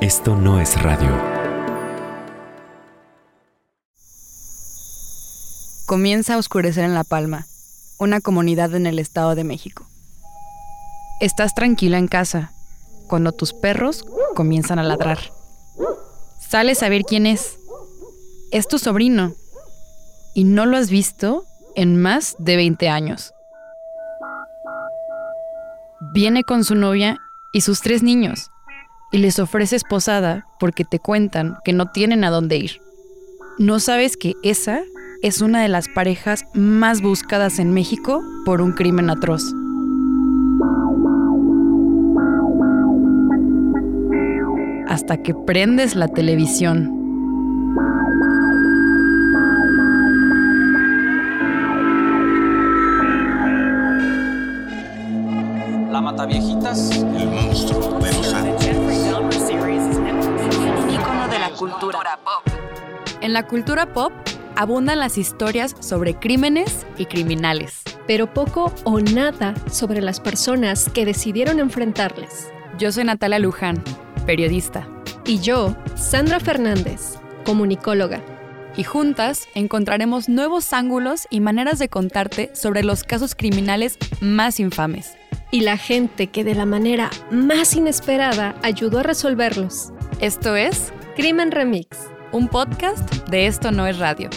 Esto no es radio. Comienza a oscurecer en La Palma, una comunidad en el Estado de México. Estás tranquila en casa cuando tus perros comienzan a ladrar. Sales a ver quién es. Es tu sobrino. Y no lo has visto en más de 20 años. Viene con su novia y sus tres niños y les ofreces posada porque te cuentan que no tienen a dónde ir. No sabes que esa es una de las parejas más buscadas en México por un crimen atroz. Hasta que prendes la televisión. La Mataviejitas. El monstruo cultura pop. En la cultura pop abundan las historias sobre crímenes y criminales. pero poco o nada sobre las personas que decidieron enfrentarles. Yo soy Natalia Luján, periodista, Y yo, Sandra Fernández, comunicóloga. y juntas encontraremos nuevos ángulos y maneras de contarte sobre los casos criminales más infames. Y la gente que de la manera más inesperada ayudó a resolverlos. Esto es Crimen Remix. un podcast de Esto No es Radio.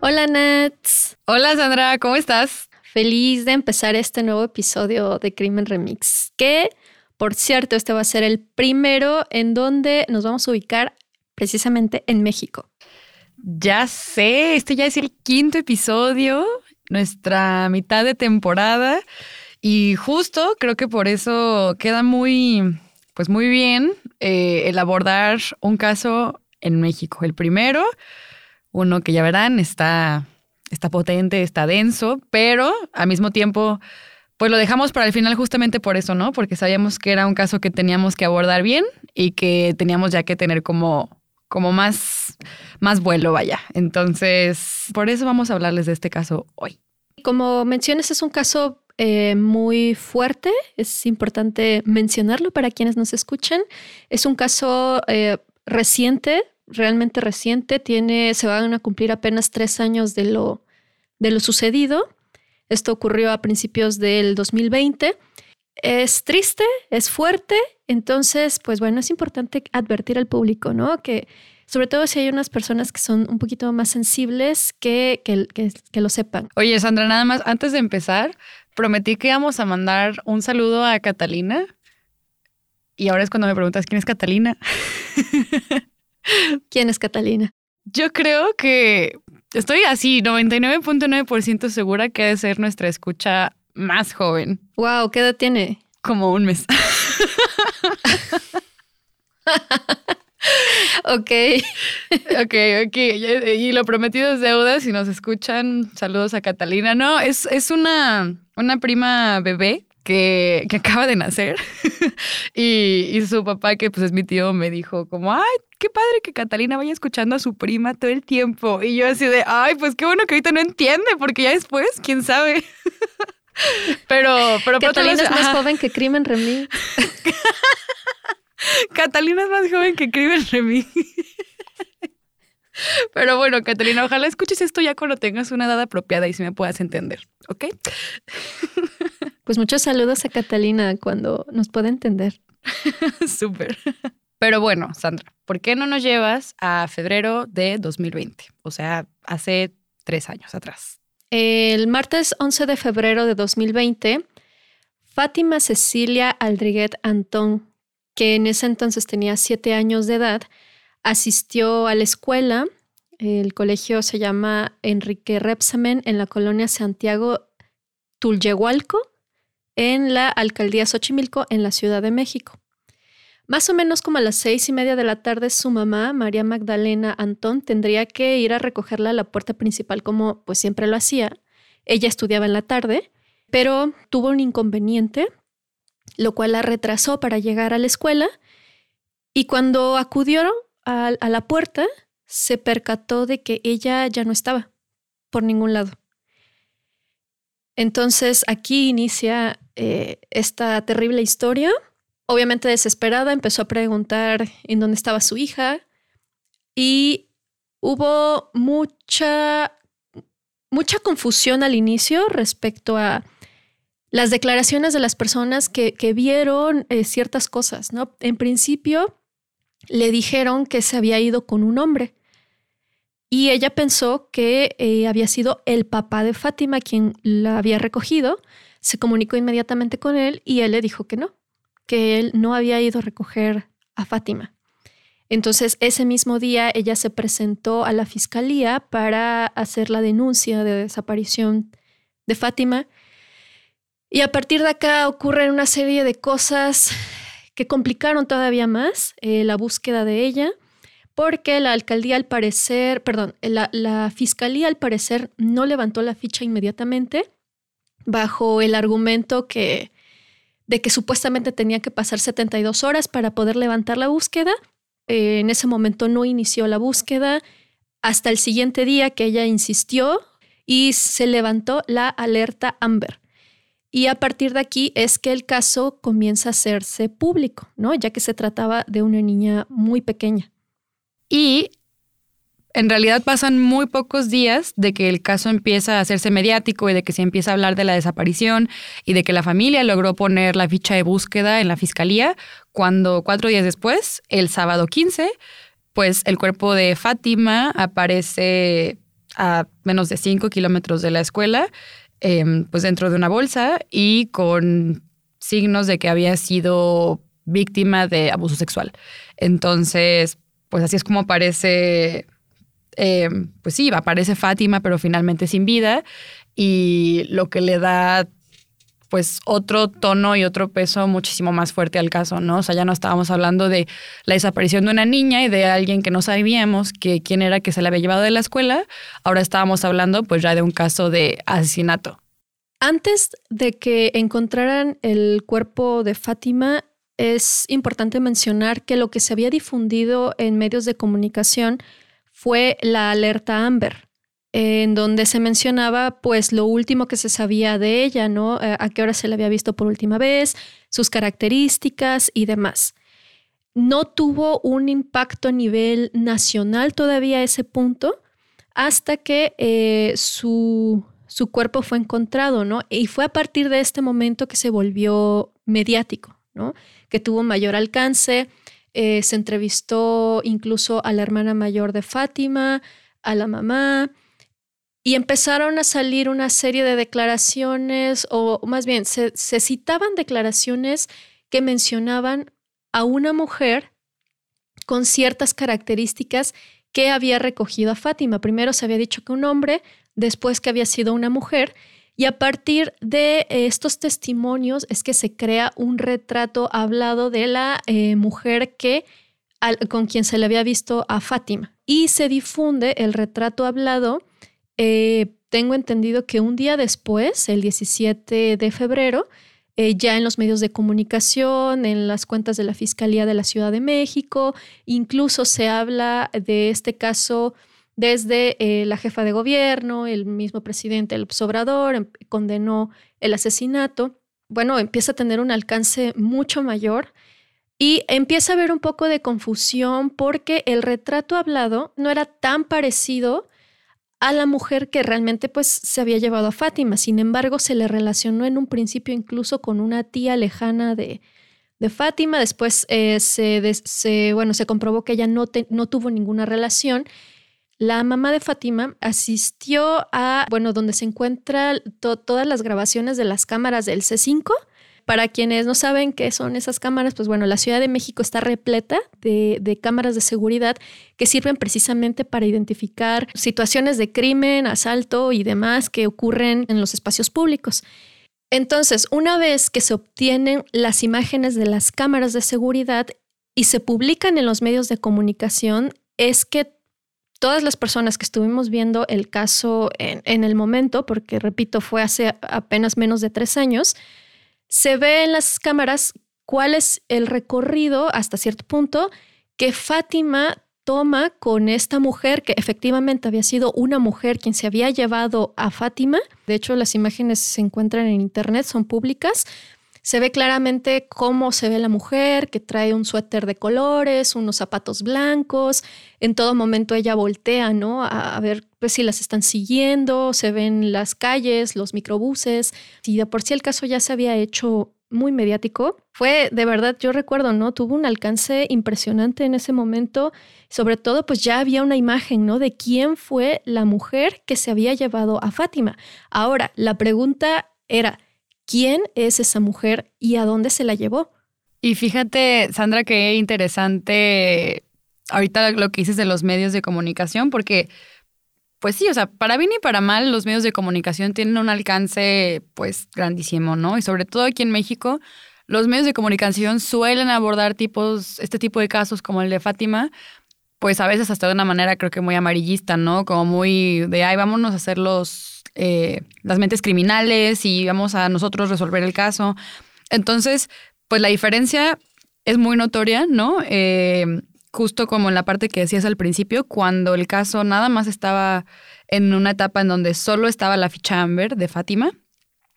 Hola Nats. Hola Sandra, ¿cómo estás? Feliz de empezar este nuevo episodio de Crimen Remix. Que, por cierto, este va a ser el primero en donde nos vamos a ubicar precisamente en México. Ya sé, este ya es el quinto episodio, nuestra mitad de temporada y justo creo que por eso queda muy, pues muy bien eh, el abordar un caso en México. El primero, uno que ya verán, está, está potente, está denso, pero al mismo tiempo, pues lo dejamos para el final justamente por eso, ¿no? Porque sabíamos que era un caso que teníamos que abordar bien y que teníamos ya que tener como, como más, más vuelo, vaya. Entonces, por eso vamos a hablarles de este caso hoy. Como mencionas, es un caso eh, muy fuerte. Es importante mencionarlo para quienes nos escuchan. Es un caso eh, reciente, realmente reciente. Tiene, se van a cumplir apenas tres años de lo, de lo sucedido. Esto ocurrió a principios del 2020. Es triste, es fuerte. Entonces, pues bueno, es importante advertir al público, ¿no? Que sobre todo si hay unas personas que son un poquito más sensibles, que, que, que- que lo sepan. Oye, Sandra, nada más, antes de empezar, prometí que íbamos a mandar un saludo a Catalina. Y ahora es cuando me preguntas quién es Catalina. ¿Quién es Catalina? Yo creo que estoy así, 99.9% segura que ha de ser nuestra escucha más joven, Wow, ¿qué edad tiene? como un mes. Ok. ok, ok. Y lo prometido es deuda. Si nos escuchan, saludos a Catalina. No, es, es una, una prima bebé que, que acaba de nacer. y, y su papá, que pues es mi tío, me dijo como, ay, qué padre que Catalina vaya escuchando a su prima todo el tiempo. Y yo así de, ay, pues qué bueno que ahorita no entiende, porque ya después, quién sabe. pero, pero Catalina es más joven que Crimen Remix. Catalina es más joven que Crimen Remy. Pero bueno, Catalina, ojalá escuches esto ya cuando tengas una edad apropiada y si me puedas entender, ¿ok? Pues muchos saludos a Catalina cuando nos pueda entender. Súper. Pero bueno, Sandra, ¿por qué no nos llevas a febrero de 2020? O sea, hace tres años atrás. El martes 11 de febrero de 2020, Fátima Cecilia Aldriguet Antón, que en ese entonces tenía siete años de edad, asistió a la escuela. El colegio se llama Enrique Repsamen en la colonia Santiago Tulyehualco, en la alcaldía Xochimilco, en la Ciudad de México. Más o menos como a las seis y media de la tarde, su mamá, María Magdalena Antón, tendría que ir a recogerla a la puerta principal como pues siempre lo hacía. Ella estudiaba en la tarde, pero tuvo un inconveniente, lo cual la retrasó para llegar a la escuela. Y cuando acudieron a, a la puerta, se percató de que ella ya no estaba por ningún lado. Entonces aquí inicia eh, esta terrible historia. Obviamente desesperada, empezó a preguntar en dónde estaba su hija y hubo mucha, mucha confusión al inicio respecto a las declaraciones de las personas que, vieron eh, ciertas cosas, ¿no? En principio le dijeron que se había ido con un hombre y ella pensó que eh, había sido el papá de Fátima quien la había recogido, se comunicó inmediatamente con él y él le dijo que no, que él no había ido a recoger a Fátima. Entonces, ese mismo día ella se presentó a la fiscalía para hacer la denuncia de desaparición de Fátima. Y a partir de acá ocurren una serie de cosas que complicaron todavía más eh, la búsqueda de ella, porque la alcaldía al parecer, perdón, la, fiscalía al parecer no levantó la ficha inmediatamente bajo el argumento que, de que supuestamente tenía que pasar 72 horas para poder levantar la búsqueda eh, en ese momento no inició la búsqueda hasta el siguiente día que ella insistió y se levantó la alerta Amber. Y a partir de aquí es que el caso comienza a hacerse público, ¿no? Ya que se trataba de una niña muy pequeña. Y en realidad pasan muy pocos días de que el caso empieza a hacerse mediático y de que se empieza a hablar de la desaparición y de que la familia logró poner la ficha de búsqueda en la fiscalía, cuando cuatro días después, el sábado 15, pues el cuerpo de Fátima aparece a menos de cinco kilómetros de la escuela, em, pues dentro de una bolsa y con signos de que había sido víctima de abuso sexual. Entonces, pues así es como aparece eh, pues sí, aparece Fátima, pero finalmente sin vida, y lo que le da pues otro tono y otro peso muchísimo más fuerte al caso, ¿no? O sea, ya no estábamos hablando de la desaparición de una niña y de alguien que no sabíamos que quién era que se la había llevado de la escuela, ahora estábamos hablando pues ya de un caso de asesinato. Antes de que encontraran el cuerpo de Fátima, es importante mencionar que lo que se había difundido en medios de comunicación fue la alerta Amber, en donde se mencionaba pues lo último que se sabía de ella, ¿no? Eh, a qué hora se la había visto por última vez, sus características y demás. No tuvo un impacto a nivel nacional todavía a ese punto hasta que eh, su, su cuerpo fue encontrado, ¿no? Y fue a partir de este momento que se volvió mediático, ¿no? Que tuvo mayor alcance, eh, se entrevistó incluso a la hermana mayor de Fátima, a la mamá, y empezaron a salir una serie de declaraciones, o más bien, se, citaban declaraciones que mencionaban a una mujer con ciertas características que había recogido a Fátima. Primero se había dicho que un hombre, después que había sido una mujer, y a partir de estos testimonios es que se crea un retrato hablado de la eh, mujer que, con quien se le había visto a Fátima. Y se difunde el retrato hablado. Eh, tengo entendido que un día después, el 17 de febrero, eh, ya en los medios de comunicación, en las cuentas de la Fiscalía de la Ciudad de México, incluso se habla de este caso desde eh, la jefa de gobierno, el mismo presidente el Obrador em, condenó el asesinato. Bueno, empieza a tener un alcance mucho mayor y empieza a haber un poco de confusión porque el retrato hablado no era tan parecido a la mujer que realmente pues se había llevado a Fátima. Sin embargo, se le relacionó en un principio incluso con una tía lejana de, de Fátima. Después eh, se, bueno, se comprobó que ella no, no tuvo ninguna relación la mamá de Fátima asistió a, bueno, donde se encuentran todas las grabaciones de las cámaras del C5. Para quienes no saben qué son esas cámaras, pues bueno, la Ciudad de México está repleta de, de, cámaras de seguridad que sirven precisamente para identificar situaciones de crimen, asalto y demás que ocurren en los espacios públicos. Entonces, una vez que se obtienen las imágenes de las cámaras de seguridad y se publican en los medios de comunicación, es que todas las personas que estuvimos viendo el caso en, el momento, porque repito, fue hace apenas menos de tres años, se ve en las cámaras cuál es el recorrido hasta cierto punto que Fátima toma con esta mujer que efectivamente había sido una mujer quien se había llevado a Fátima. De hecho, las imágenes se encuentran en internet, son públicas. Se ve claramente cómo se ve la mujer, que trae un suéter de colores, unos zapatos blancos. En todo momento ella voltea, ¿no? A, ver pues, si las están siguiendo, se ven las calles, los microbuses. Y de por sí el caso ya se había hecho muy mediático. Fue, de verdad, yo recuerdo, ¿no? Tuvo un alcance impresionante en ese momento. Sobre todo, pues ya había una imagen, ¿no? De quién fue la mujer que se había llevado a Fátima. Ahora, la pregunta era, quién es esa mujer y a dónde se la llevó. Y fíjate, Sandra, qué interesante ahorita lo que dices de los medios de comunicación, porque, pues sí, o sea, para bien y para mal, los medios de comunicación tienen un alcance, pues, grandísimo, ¿no? Y sobre todo aquí en México, los medios de comunicación suelen abordar tipos, este tipo de casos como el de Fátima, pues a veces hasta de una manera creo que muy amarillista, ¿no? Como muy de, ay, vámonos a hacer los eh, las mentes criminales y vamos a nosotros resolver el caso. Entonces, pues la diferencia es muy notoria, ¿no? Eh, justo como en la parte que decías al principio, cuando el caso nada más estaba en una etapa en donde solo estaba la ficha Amber de Fátima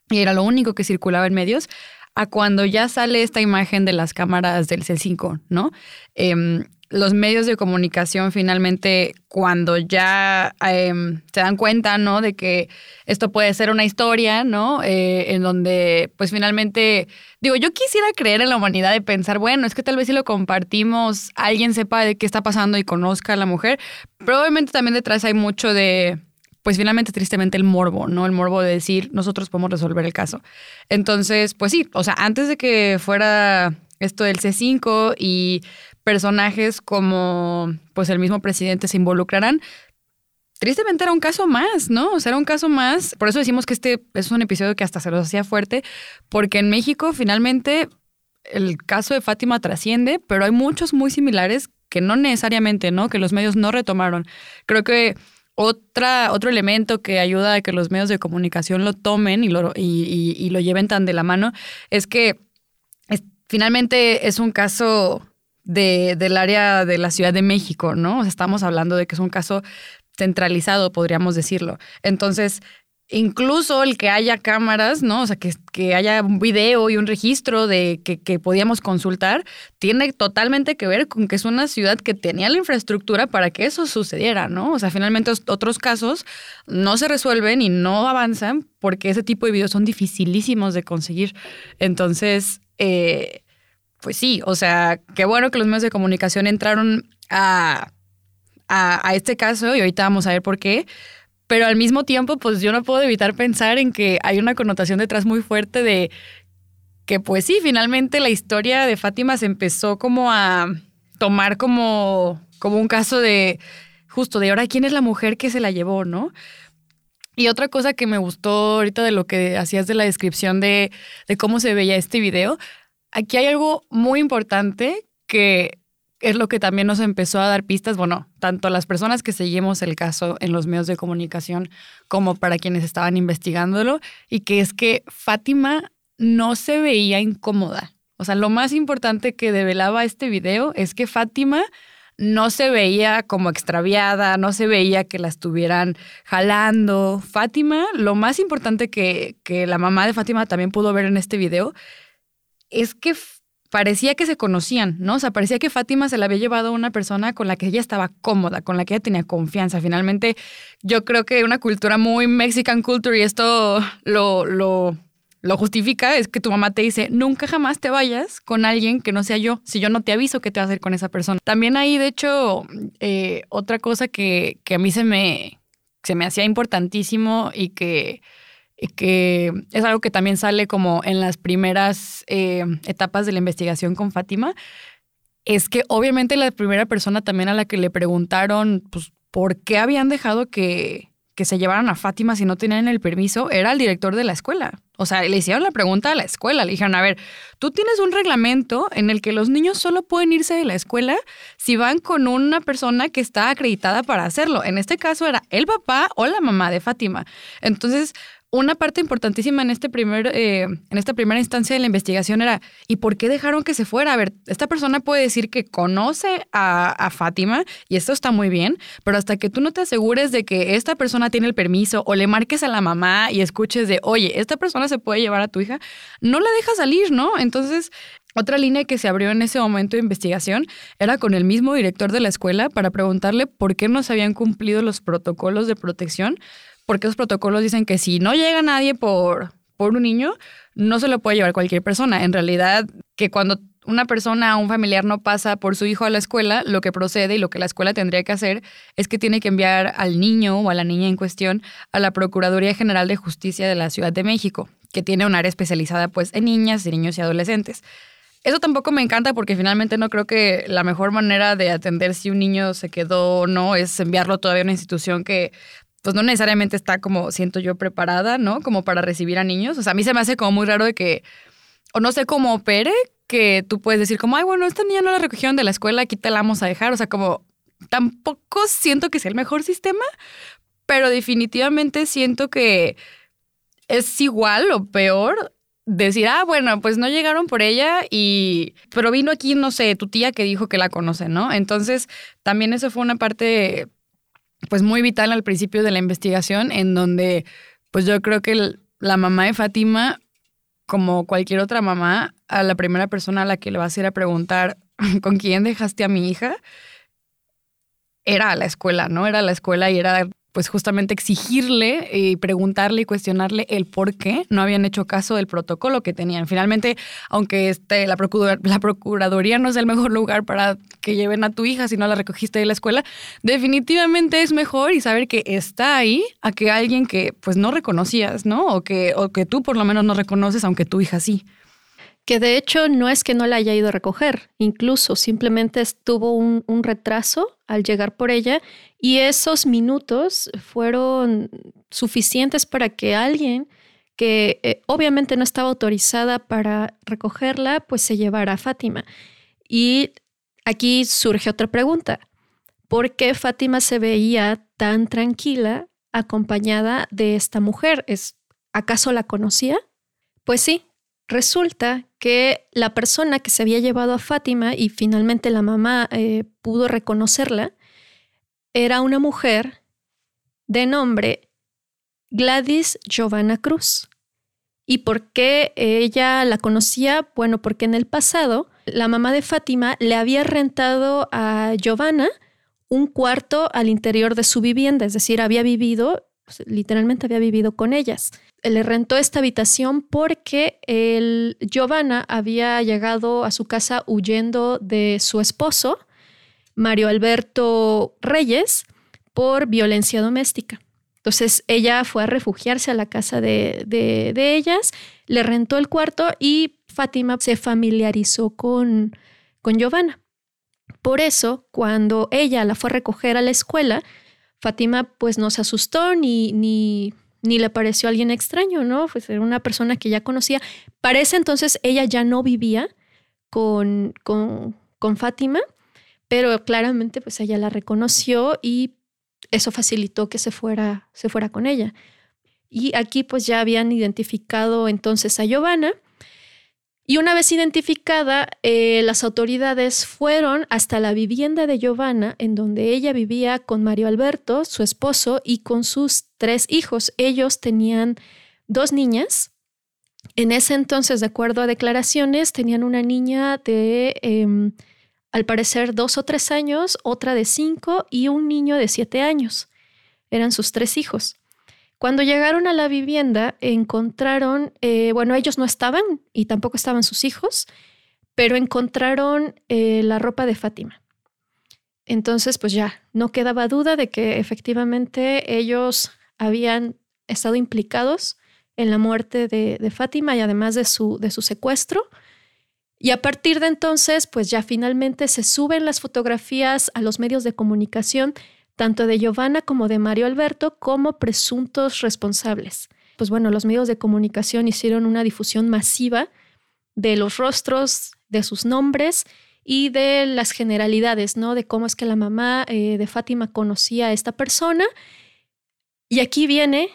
y era lo único que circulaba en medios, a cuando ya sale esta imagen de las cámaras del C5, ¿no? Em, los medios de comunicación finalmente cuando ya em, se dan cuenta, ¿no? De que esto puede ser una historia, ¿no? Eh, en donde, pues finalmente, digo, yo quisiera creer en la humanidad de pensar, bueno, es que tal vez si lo compartimos, alguien sepa de qué está pasando y conozca a la mujer. Probablemente también detrás hay mucho de, pues finalmente, tristemente, el morbo, ¿no? El morbo de decir, nosotros podemos resolver el caso. Entonces, pues sí, o sea, antes de que fuera esto del C5 y personajes como pues el mismo presidente se involucrarán. Tristemente era un caso más, ¿no? O sea, era un caso más. Por eso decimos que este es un episodio que hasta se los hacía fuerte, porque en México finalmente el caso de Fátima trasciende, pero hay muchos muy similares que no necesariamente, ¿no? Que los medios no retomaron. Creo que otra, otro elemento que ayuda a que los medios de comunicación lo tomen y lo, y, lo lleven tan de la mano es que finalmente es un caso de, del área de la Ciudad de México, ¿no? O sea, estamos hablando de que es un caso centralizado, podríamos decirlo. Entonces, incluso el que haya cámaras, ¿no? O sea, que, que haya un video y un registro de que, que, podíamos consultar, tiene totalmente que ver con que es una ciudad que tenía la infraestructura para que eso sucediera, ¿no? O sea, finalmente otros casos no se resuelven y no avanzan porque ese tipo de videos son dificilísimos de conseguir. Entonces, eh, pues sí, o sea, qué bueno que los medios de comunicación entraron a, a, este caso y ahorita vamos a ver por qué. Pero al mismo tiempo, pues yo no puedo evitar pensar en que hay una connotación detrás muy fuerte de que, pues sí, finalmente la historia de Fátima se empezó como a tomar como, como un caso de justo de ahora quién es la mujer que se la llevó, ¿no? Y otra cosa que me gustó ahorita de lo que hacías de la descripción de, cómo se veía este video, Aquí hay algo muy importante que es lo que también nos empezó a dar pistas, bueno, tanto a las personas que seguimos el caso en los medios de comunicación como para quienes estaban investigándolo, y que es que Fátima no se veía incómoda. O sea, lo más importante que develaba este video es que Fátima no se veía como extraviada, no se veía que la estuvieran jalando. Fátima, lo más importante que, que la mamá de Fátima también pudo ver en este video es que parecía que se conocían, ¿no? O sea, parecía que Fátima se la había llevado a una persona con la que ella estaba cómoda, con la que ella tenía confianza. Finalmente, yo creo que una cultura muy Mexican culture y esto lo, lo, lo justifica, es que tu mamá te dice, nunca jamás te vayas con alguien que no sea yo, si yo no te aviso que te vas a ir con esa persona. También ahí, de hecho, eh, otra cosa que, que a mí se me, se me hacía importantísimo y que que es algo que también sale como en las primeras eh, etapas de la investigación con Fátima, es que obviamente la primera persona también a la que le preguntaron, pues, ¿por qué habían dejado que, que se llevaran a Fátima si no tenían el permiso? Era el director de la escuela. O sea, le hicieron la pregunta a la escuela. Le dijeron, a ver, tú tienes un reglamento en el que los niños solo pueden irse de la escuela si van con una persona que está acreditada para hacerlo. En este caso era el papá o la mamá de Fátima. Entonces, una parte importantísima en, este primer, eh, en esta primera instancia de la investigación era, ¿y por qué dejaron que se fuera? A ver, esta persona puede decir que conoce a, a, Fátima y esto está muy bien, pero hasta que tú no te asegures de que esta persona tiene el permiso o le marques a la mamá y escuches de, oye, esta persona se puede llevar a tu hija, no la dejas salir, ¿no? Entonces, otra línea que se abrió en ese momento de investigación era con el mismo director de la escuela para preguntarle por qué no se habían cumplido los protocolos de protección porque los protocolos dicen que si no llega nadie por, por un niño, no se lo puede llevar cualquier persona. En realidad, que cuando una persona, un familiar no pasa por su hijo a la escuela, lo que procede y lo que la escuela tendría que hacer es que tiene que enviar al niño o a la niña en cuestión a la Procuraduría General de Justicia de la Ciudad de México, que tiene un área especializada pues en niñas, niños y adolescentes. Eso tampoco me encanta porque finalmente no creo que la mejor manera de atender si un niño se quedó o no es enviarlo todavía a una institución que pues no necesariamente está como siento yo preparada, ¿no? Como para recibir a niños. O sea, a mí se me hace como muy raro de que, o no sé cómo opere, que tú puedes decir como, ay, bueno, esta niña no la recogieron de la escuela, aquí te la vamos a dejar. O sea, como tampoco siento que sea el mejor sistema, pero definitivamente siento que es igual o peor decir, ah, bueno, pues no llegaron por ella y, pero vino aquí, no sé, tu tía que dijo que la conoce, ¿no? Entonces, también eso fue una parte pues muy vital al principio de la investigación, en donde pues yo creo que la mamá de Fátima, como cualquier otra mamá, a la primera persona a la que le vas a ir a preguntar con quién dejaste a mi hija, era la escuela, ¿no? Era la escuela y era pues justamente exigirle y preguntarle y cuestionarle el por qué no habían hecho caso del protocolo que tenían. Finalmente, aunque este, la, la Procuraduría no es el mejor lugar para que lleven a tu hija si no la recogiste de la escuela, definitivamente es mejor y saber que está ahí a que alguien que pues no reconocías, ¿no? O que, o que tú por lo menos no reconoces, aunque tu hija sí que de hecho no es que no la haya ido a recoger, incluso simplemente estuvo un, un, retraso al llegar por ella y esos minutos fueron suficientes para que alguien que eh, obviamente no estaba autorizada para recogerla, pues se llevara a Fátima. Y aquí surge otra pregunta. ¿Por qué Fátima se veía tan tranquila acompañada de esta mujer? ¿Es, ¿Acaso la conocía? Pues sí, Resulta que la persona que se había llevado a Fátima y finalmente la mamá eh, pudo reconocerla, era una mujer de nombre Gladys Giovanna Cruz. ¿Y por qué ella la conocía? Bueno, porque en el pasado la mamá de Fátima le había rentado a Giovanna un cuarto al interior de su vivienda, es decir, había vivido, literalmente había vivido con ellas le rentó esta habitación porque el Giovanna había llegado a su casa huyendo de su esposo, Mario Alberto Reyes, por violencia doméstica. Entonces ella fue a refugiarse a la casa de, de, ellas, le rentó el cuarto y Fátima se familiarizó con, con Giovanna. Por eso, cuando ella la fue a recoger a la escuela, Fátima pues no se asustó ni, ni ni le pareció alguien extraño, ¿no? Pues era una persona que ya conocía. Para ese entonces ella ya no vivía con, con, con Fátima, pero claramente pues ella la reconoció y eso facilitó que se fuera, se fuera con ella. Y aquí pues ya habían identificado entonces a Giovanna y una vez identificada, eh, las autoridades fueron hasta la vivienda de Giovanna, en donde ella vivía con Mario Alberto, su esposo, y con sus tres hijos. Ellos tenían dos niñas. En ese entonces, de acuerdo a declaraciones, tenían una niña de, em, al parecer, dos o tres años, otra de cinco y un niño de siete años. Eran sus tres hijos. Cuando llegaron a la vivienda, encontraron, eh, bueno, ellos no estaban y tampoco estaban sus hijos, pero encontraron eh, la ropa de Fátima. Entonces, pues ya, no quedaba duda de que efectivamente ellos habían estado implicados en la muerte de, de Fátima y además de su, de su secuestro. Y a partir de entonces, pues ya finalmente se suben las fotografías a los medios de comunicación tanto de Giovanna como de Mario Alberto como presuntos responsables. Pues bueno, los medios de comunicación hicieron una difusión masiva de los rostros, de sus nombres y de las generalidades, ¿no? De cómo es que la mamá eh, de Fátima conocía a esta persona. Y aquí viene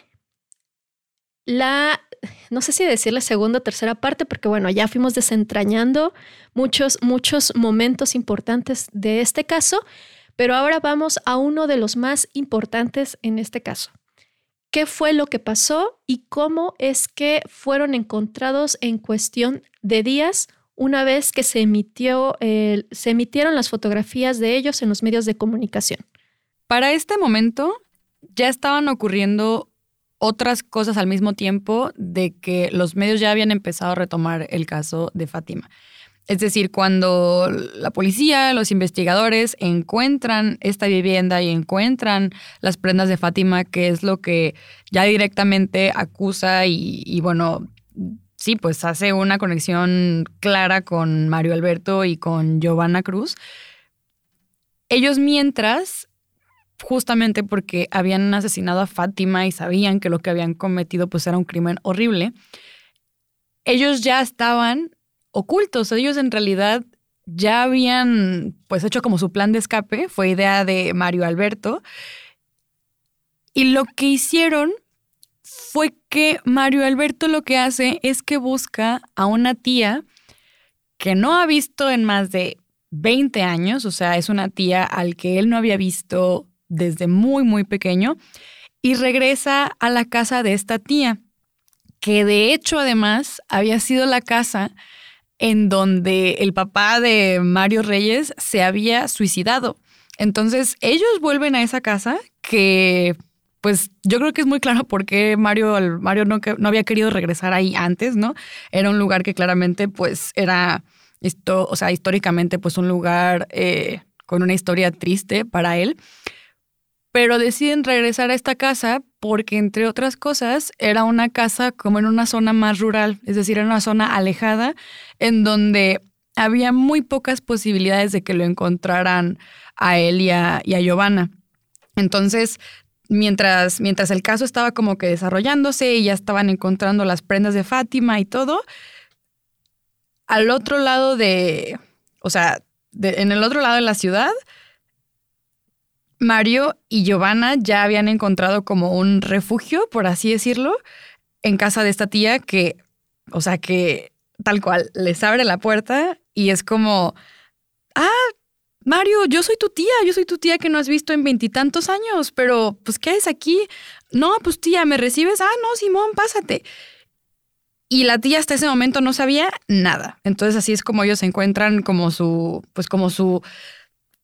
la, no sé si decir la segunda o tercera parte, porque bueno, ya fuimos desentrañando muchos, muchos momentos importantes de este caso, pero ahora vamos a uno de los más importantes en este caso. ¿Qué fue lo que pasó y cómo es que fueron encontrados en cuestión de días una vez que se, emitió, se emitieron las fotografías de ellos en los medios de comunicación? Para este momento ya estaban ocurriendo otras cosas al mismo tiempo de que los medios ya habían empezado a retomar el caso de Fátima. Es decir, cuando la policía, los investigadores encuentran esta vivienda y encuentran las prendas de Fátima, que es lo que ya directamente acusa y, bueno, sí, pues hace una conexión clara con Mario Alberto y con Giovanna Cruz. Ellos mientras, justamente porque habían asesinado a Fátima y sabían que lo que habían cometido pues era un crimen horrible, ellos ya estaban ocultos. Ellos en realidad ya habían pues hecho como su plan de escape, fue idea de Mario Alberto. Y lo que hicieron fue que Mario Alberto lo que hace es que busca a una tía que no ha visto en más de 20 años, o sea, es una tía al que él no había visto desde muy, muy pequeño, y regresa a la casa de esta tía, que de hecho además había sido la casa en donde el papá de Mario Reyes se había suicidado. Entonces ellos vuelven a esa casa que pues yo creo que es muy claro por qué Mario, Mario no, no, había querido regresar ahí antes, ¿no? Era un lugar que claramente pues era, esto, o sea, históricamente pues un lugar eh, con una historia triste para él pero deciden regresar a esta casa porque, entre otras cosas, era una casa como en una zona más rural, es decir, en una zona alejada, en donde había muy pocas posibilidades de que lo encontraran a él y a, Giovanna. Entonces, mientras, mientras el caso estaba como que desarrollándose y ya estaban encontrando las prendas de Fátima y todo, al otro lado de, o sea, en el otro lado de la ciudad, Mario y Giovanna ya habían encontrado como un refugio, por así decirlo, en casa de esta tía que, o sea, que tal cual les abre la puerta y es como, ah, Mario, yo soy tu tía, yo soy tu tía que no has visto en veintitantos años, pero pues, ¿qué es aquí? No, pues tía, ¿me recibes? Ah, no, Simón, pásate. Y la tía hasta ese momento no sabía nada. Entonces así es como ellos se encuentran como su, pues como su,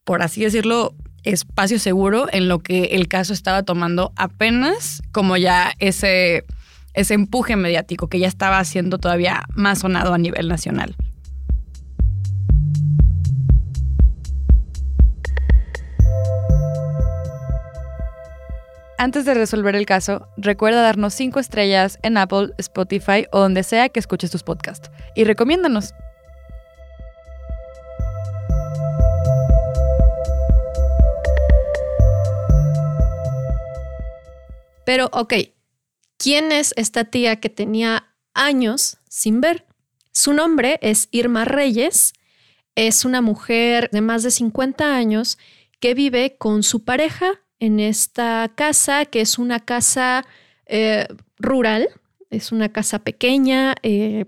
por así decirlo, espacio seguro en lo que el caso estaba tomando apenas como ya ese, ese empuje mediático que ya estaba siendo todavía más sonado a nivel nacional. Antes de resolver el caso, recuerda darnos 5 estrellas en Apple, Spotify o donde sea que escuches tus podcasts. Y recomiéndanos. Pero, ok, ¿quién es esta tía que tenía años sin ver? Su nombre es Irma Reyes. Es una mujer de más de 50 años que vive con su pareja en esta casa, que es una casa eh, rural, es una casa pequeña, eh,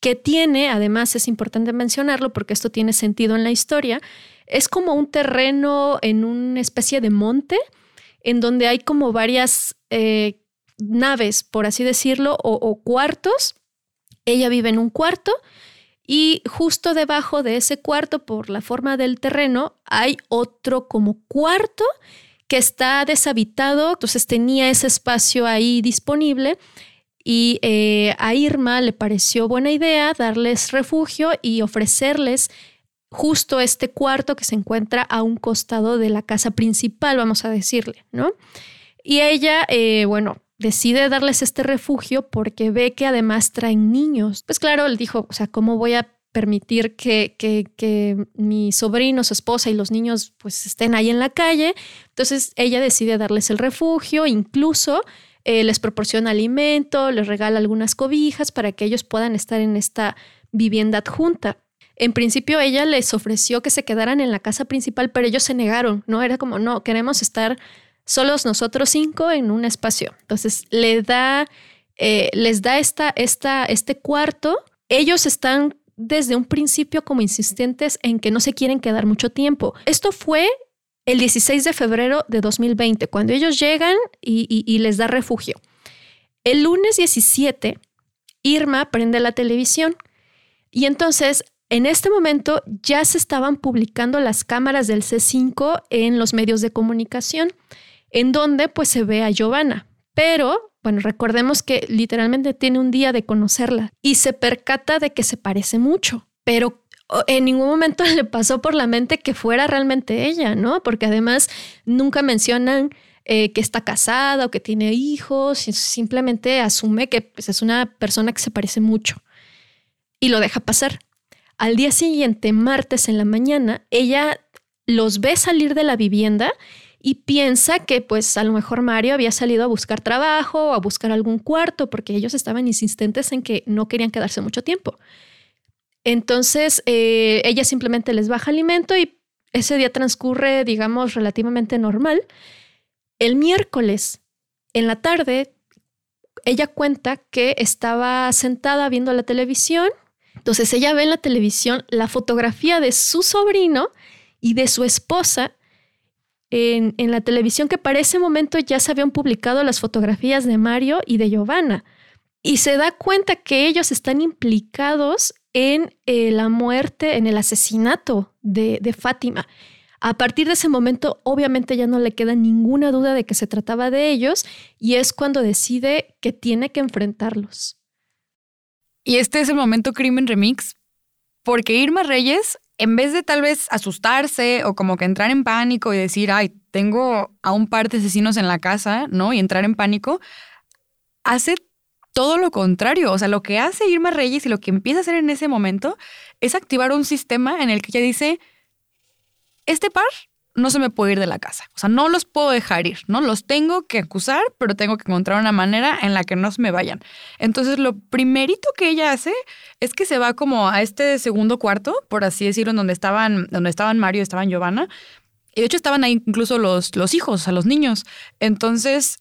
que tiene, además es importante mencionarlo porque esto tiene sentido en la historia, es como un terreno en una especie de monte en donde hay como varias eh, naves, por así decirlo, o, cuartos. Ella vive en un cuarto y justo debajo de ese cuarto, por la forma del terreno, hay otro como cuarto que está deshabitado, entonces tenía ese espacio ahí disponible y eh, a Irma le pareció buena idea darles refugio y ofrecerles justo este cuarto que se encuentra a un costado de la casa principal, vamos a decirle, ¿no? Y ella, eh, bueno, decide darles este refugio porque ve que además traen niños. Pues claro, él dijo, o sea, ¿cómo voy a permitir que, que, mi sobrino, su esposa y los niños pues estén ahí en la calle? Entonces ella decide darles el refugio, incluso eh, les proporciona alimento, les regala algunas cobijas para que ellos puedan estar en esta vivienda adjunta. En principio ella les ofreció que se quedaran en la casa principal, pero ellos se negaron, ¿no? Era como, no, queremos estar solos nosotros cinco en un espacio. Entonces le da eh, les da esta, esta, este cuarto. Ellos están desde un principio como insistentes en que no se quieren quedar mucho tiempo. Esto fue el 16 de febrero de 2020, cuando ellos llegan y, les da refugio. El lunes 17, Irma prende la televisión y entonces en este momento ya se estaban publicando las cámaras del C5 en los medios de comunicación, en donde pues se ve a Giovanna. Pero, bueno, recordemos que literalmente tiene un día de conocerla y se percata de que se parece mucho, pero en ningún momento le pasó por la mente que fuera realmente ella, ¿no? Porque además nunca mencionan eh, que está casada o que tiene hijos, simplemente asume que pues, es una persona que se parece mucho y lo deja pasar. Al día siguiente, martes en la mañana, ella los ve salir de la vivienda y piensa que pues a lo mejor Mario había salido a buscar trabajo o a buscar algún cuarto porque ellos estaban insistentes en que no querían quedarse mucho tiempo. Entonces, eh, ella simplemente les baja alimento y ese día transcurre, digamos, relativamente normal. El miércoles, en la tarde, ella cuenta que estaba sentada viendo la televisión. Entonces, ella ve en la televisión la fotografía de su sobrino y de su esposa en, en, la televisión que para ese momento ya se habían publicado las fotografías de Mario y de Giovanna. Y se da cuenta que ellos están implicados en eh, la muerte, en el asesinato de, de Fátima. A partir de ese momento, obviamente ya no le queda ninguna duda de que se trataba de ellos y es cuando decide que tiene que enfrentarlos. Y este es el momento Crimen Remix, porque Irma Reyes, en vez de tal vez asustarse o como que entrar en pánico y decir, ay, tengo a un par de asesinos en la casa, ¿no? Y entrar en pánico, hace todo lo contrario. O sea, lo que hace Irma Reyes y lo que empieza a hacer en ese momento es activar un sistema en el que ella dice, este par no se me puede ir de la casa. O sea, no los puedo dejar ir, ¿no? Los tengo que acusar, pero tengo que encontrar una manera en la que no se me vayan. Entonces, lo primerito que ella hace es que se va como a este segundo cuarto, por así decirlo, en donde estaban, donde estaban Mario y estaban Giovanna. Y de hecho estaban ahí incluso los, los hijos, o sea, los niños. Entonces,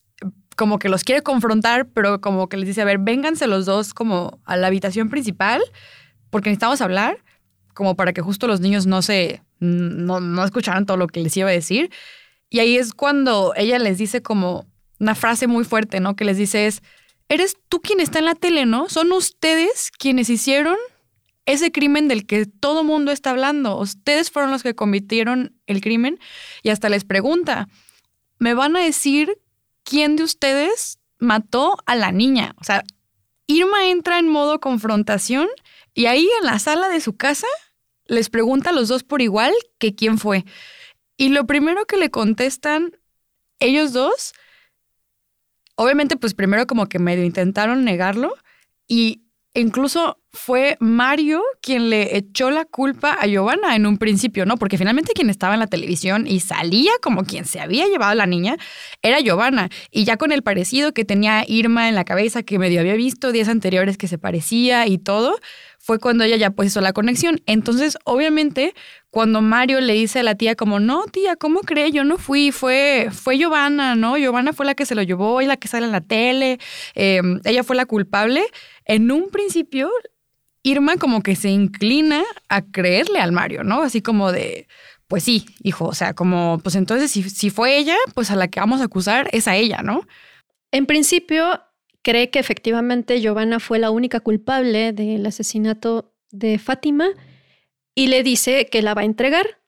como que los quiere confrontar, pero como que les dice, a ver, vénganse los dos como a la habitación principal, porque necesitamos hablar, como para que justo los niños no se, no, no escucharan todo lo que les iba a decir. Y ahí es cuando ella les dice como una frase muy fuerte, ¿no? Que les dice es, eres tú quien está en la tele, ¿no? Son ustedes quienes hicieron ese crimen del que todo mundo está hablando. Ustedes fueron los que cometieron el crimen y hasta les pregunta, ¿me van a decir ¿quién de ustedes mató a la niña? O sea, Irma entra en modo confrontación y ahí en la sala de su casa les pregunta a los dos por igual que quién fue. Y lo primero que le contestan ellos dos, obviamente pues primero como que medio intentaron negarlo y incluso fue Mario quien le echó la culpa a Giovanna en un principio, ¿no? Porque finalmente quien estaba en la televisión y salía como quien se había llevado a la niña era Giovanna. Y ya con el parecido que tenía Irma en la cabeza, que medio había visto días anteriores que se parecía y todo, fue cuando ella ya pues hizo la conexión. Entonces, obviamente, cuando Mario le dice a la tía como, no, tía, ¿cómo cree? Yo no fui, fue, fue Giovanna, ¿no? Giovanna fue la que se lo llevó y la que sale en la tele, em, ella fue la culpable. En un principio, Irma como que se inclina a creerle al Mario, ¿no? Así como de, pues sí, hijo, o sea, como, pues entonces si, si fue ella, pues a la que vamos a acusar es a ella, ¿no? En principio, cree que efectivamente Giovanna fue la única culpable del asesinato de Fátima y le dice que la va a entregar.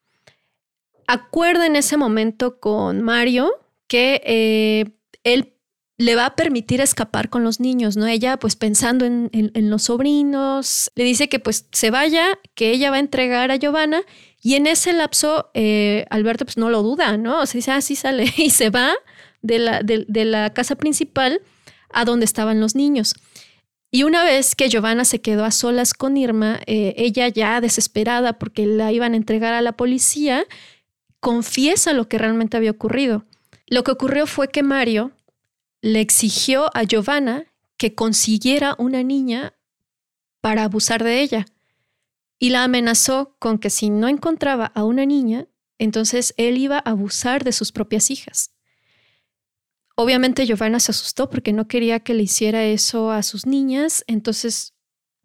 Acuerda en ese momento con Mario que eh, él le va a permitir escapar con los niños, ¿no? Ella, pues pensando en, los sobrinos, le dice que pues se vaya, que ella va a entregar a Giovanna y en ese lapso eh, Alberto pues no lo duda, ¿no? O dice, ah, sí sale y se va de la, de la casa principal a donde estaban los niños. Y una vez que Giovanna se quedó a solas con Irma, eh, ella ya desesperada porque la iban a entregar a la policía, confiesa lo que realmente había ocurrido. Lo que ocurrió fue que Mario le exigió a Giovanna que consiguiera una niña para abusar de ella y la amenazó con que si no encontraba a una niña, entonces él iba a abusar de sus propias hijas. Obviamente Giovanna se asustó porque no quería que le hiciera eso a sus niñas, entonces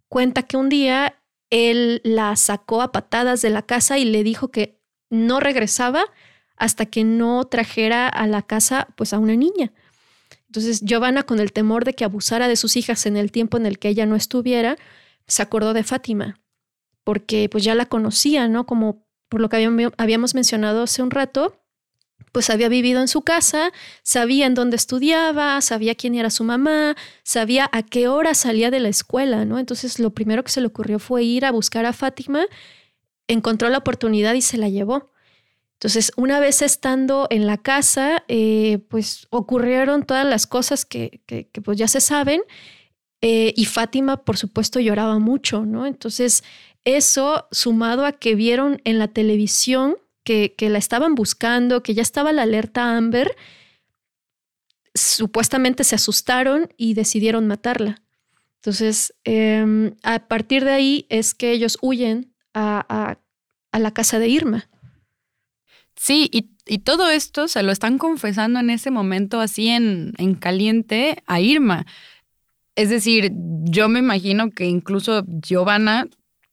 cuenta que un día él la sacó a patadas de la casa y le dijo que no regresaba hasta que no trajera a la casa pues a una niña. Entonces Giovanna con el temor de que abusara de sus hijas en el tiempo en el que ella no estuviera, se acordó de Fátima, porque pues ya la conocía, ¿no? Como por lo que habíamos mencionado hace un rato, pues había vivido en su casa, sabía en dónde estudiaba, sabía quién era su mamá, sabía a qué hora salía de la escuela, ¿no? Entonces lo primero que se le ocurrió fue ir a buscar a Fátima, encontró la oportunidad y se la llevó. Entonces, una vez estando en la casa, eh, pues ocurrieron todas las cosas que, pues ya se saben eh, y Fátima, por supuesto, lloraba mucho, ¿no? Entonces, eso sumado a que vieron en la televisión que, la estaban buscando, que ya estaba la alerta Amber, supuestamente se asustaron y decidieron matarla. Entonces, em, a partir de ahí es que ellos huyen a, la casa de Irma. Sí, y, todo esto se lo están confesando en ese momento así en, en caliente a Irma. Es decir, yo me imagino que incluso Giovanna,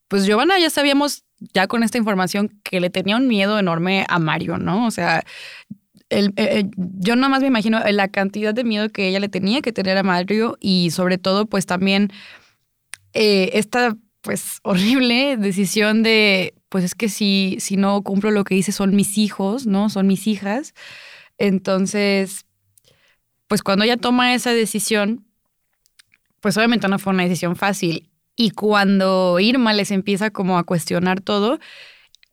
pues Giovanna ya sabíamos ya con esta información que le tenía un miedo enorme a Mario, ¿no? O sea, el, eh, eh, yo nomás me imagino la cantidad de miedo que ella le tenía que tener a Mario y sobre todo pues también eh, esta pues horrible decisión de pues es que si, si no cumplo lo que hice son mis hijos, ¿no? Son mis hijas. Entonces, pues cuando ella toma esa decisión, pues obviamente no fue una decisión fácil y cuando Irma les empieza como a cuestionar todo,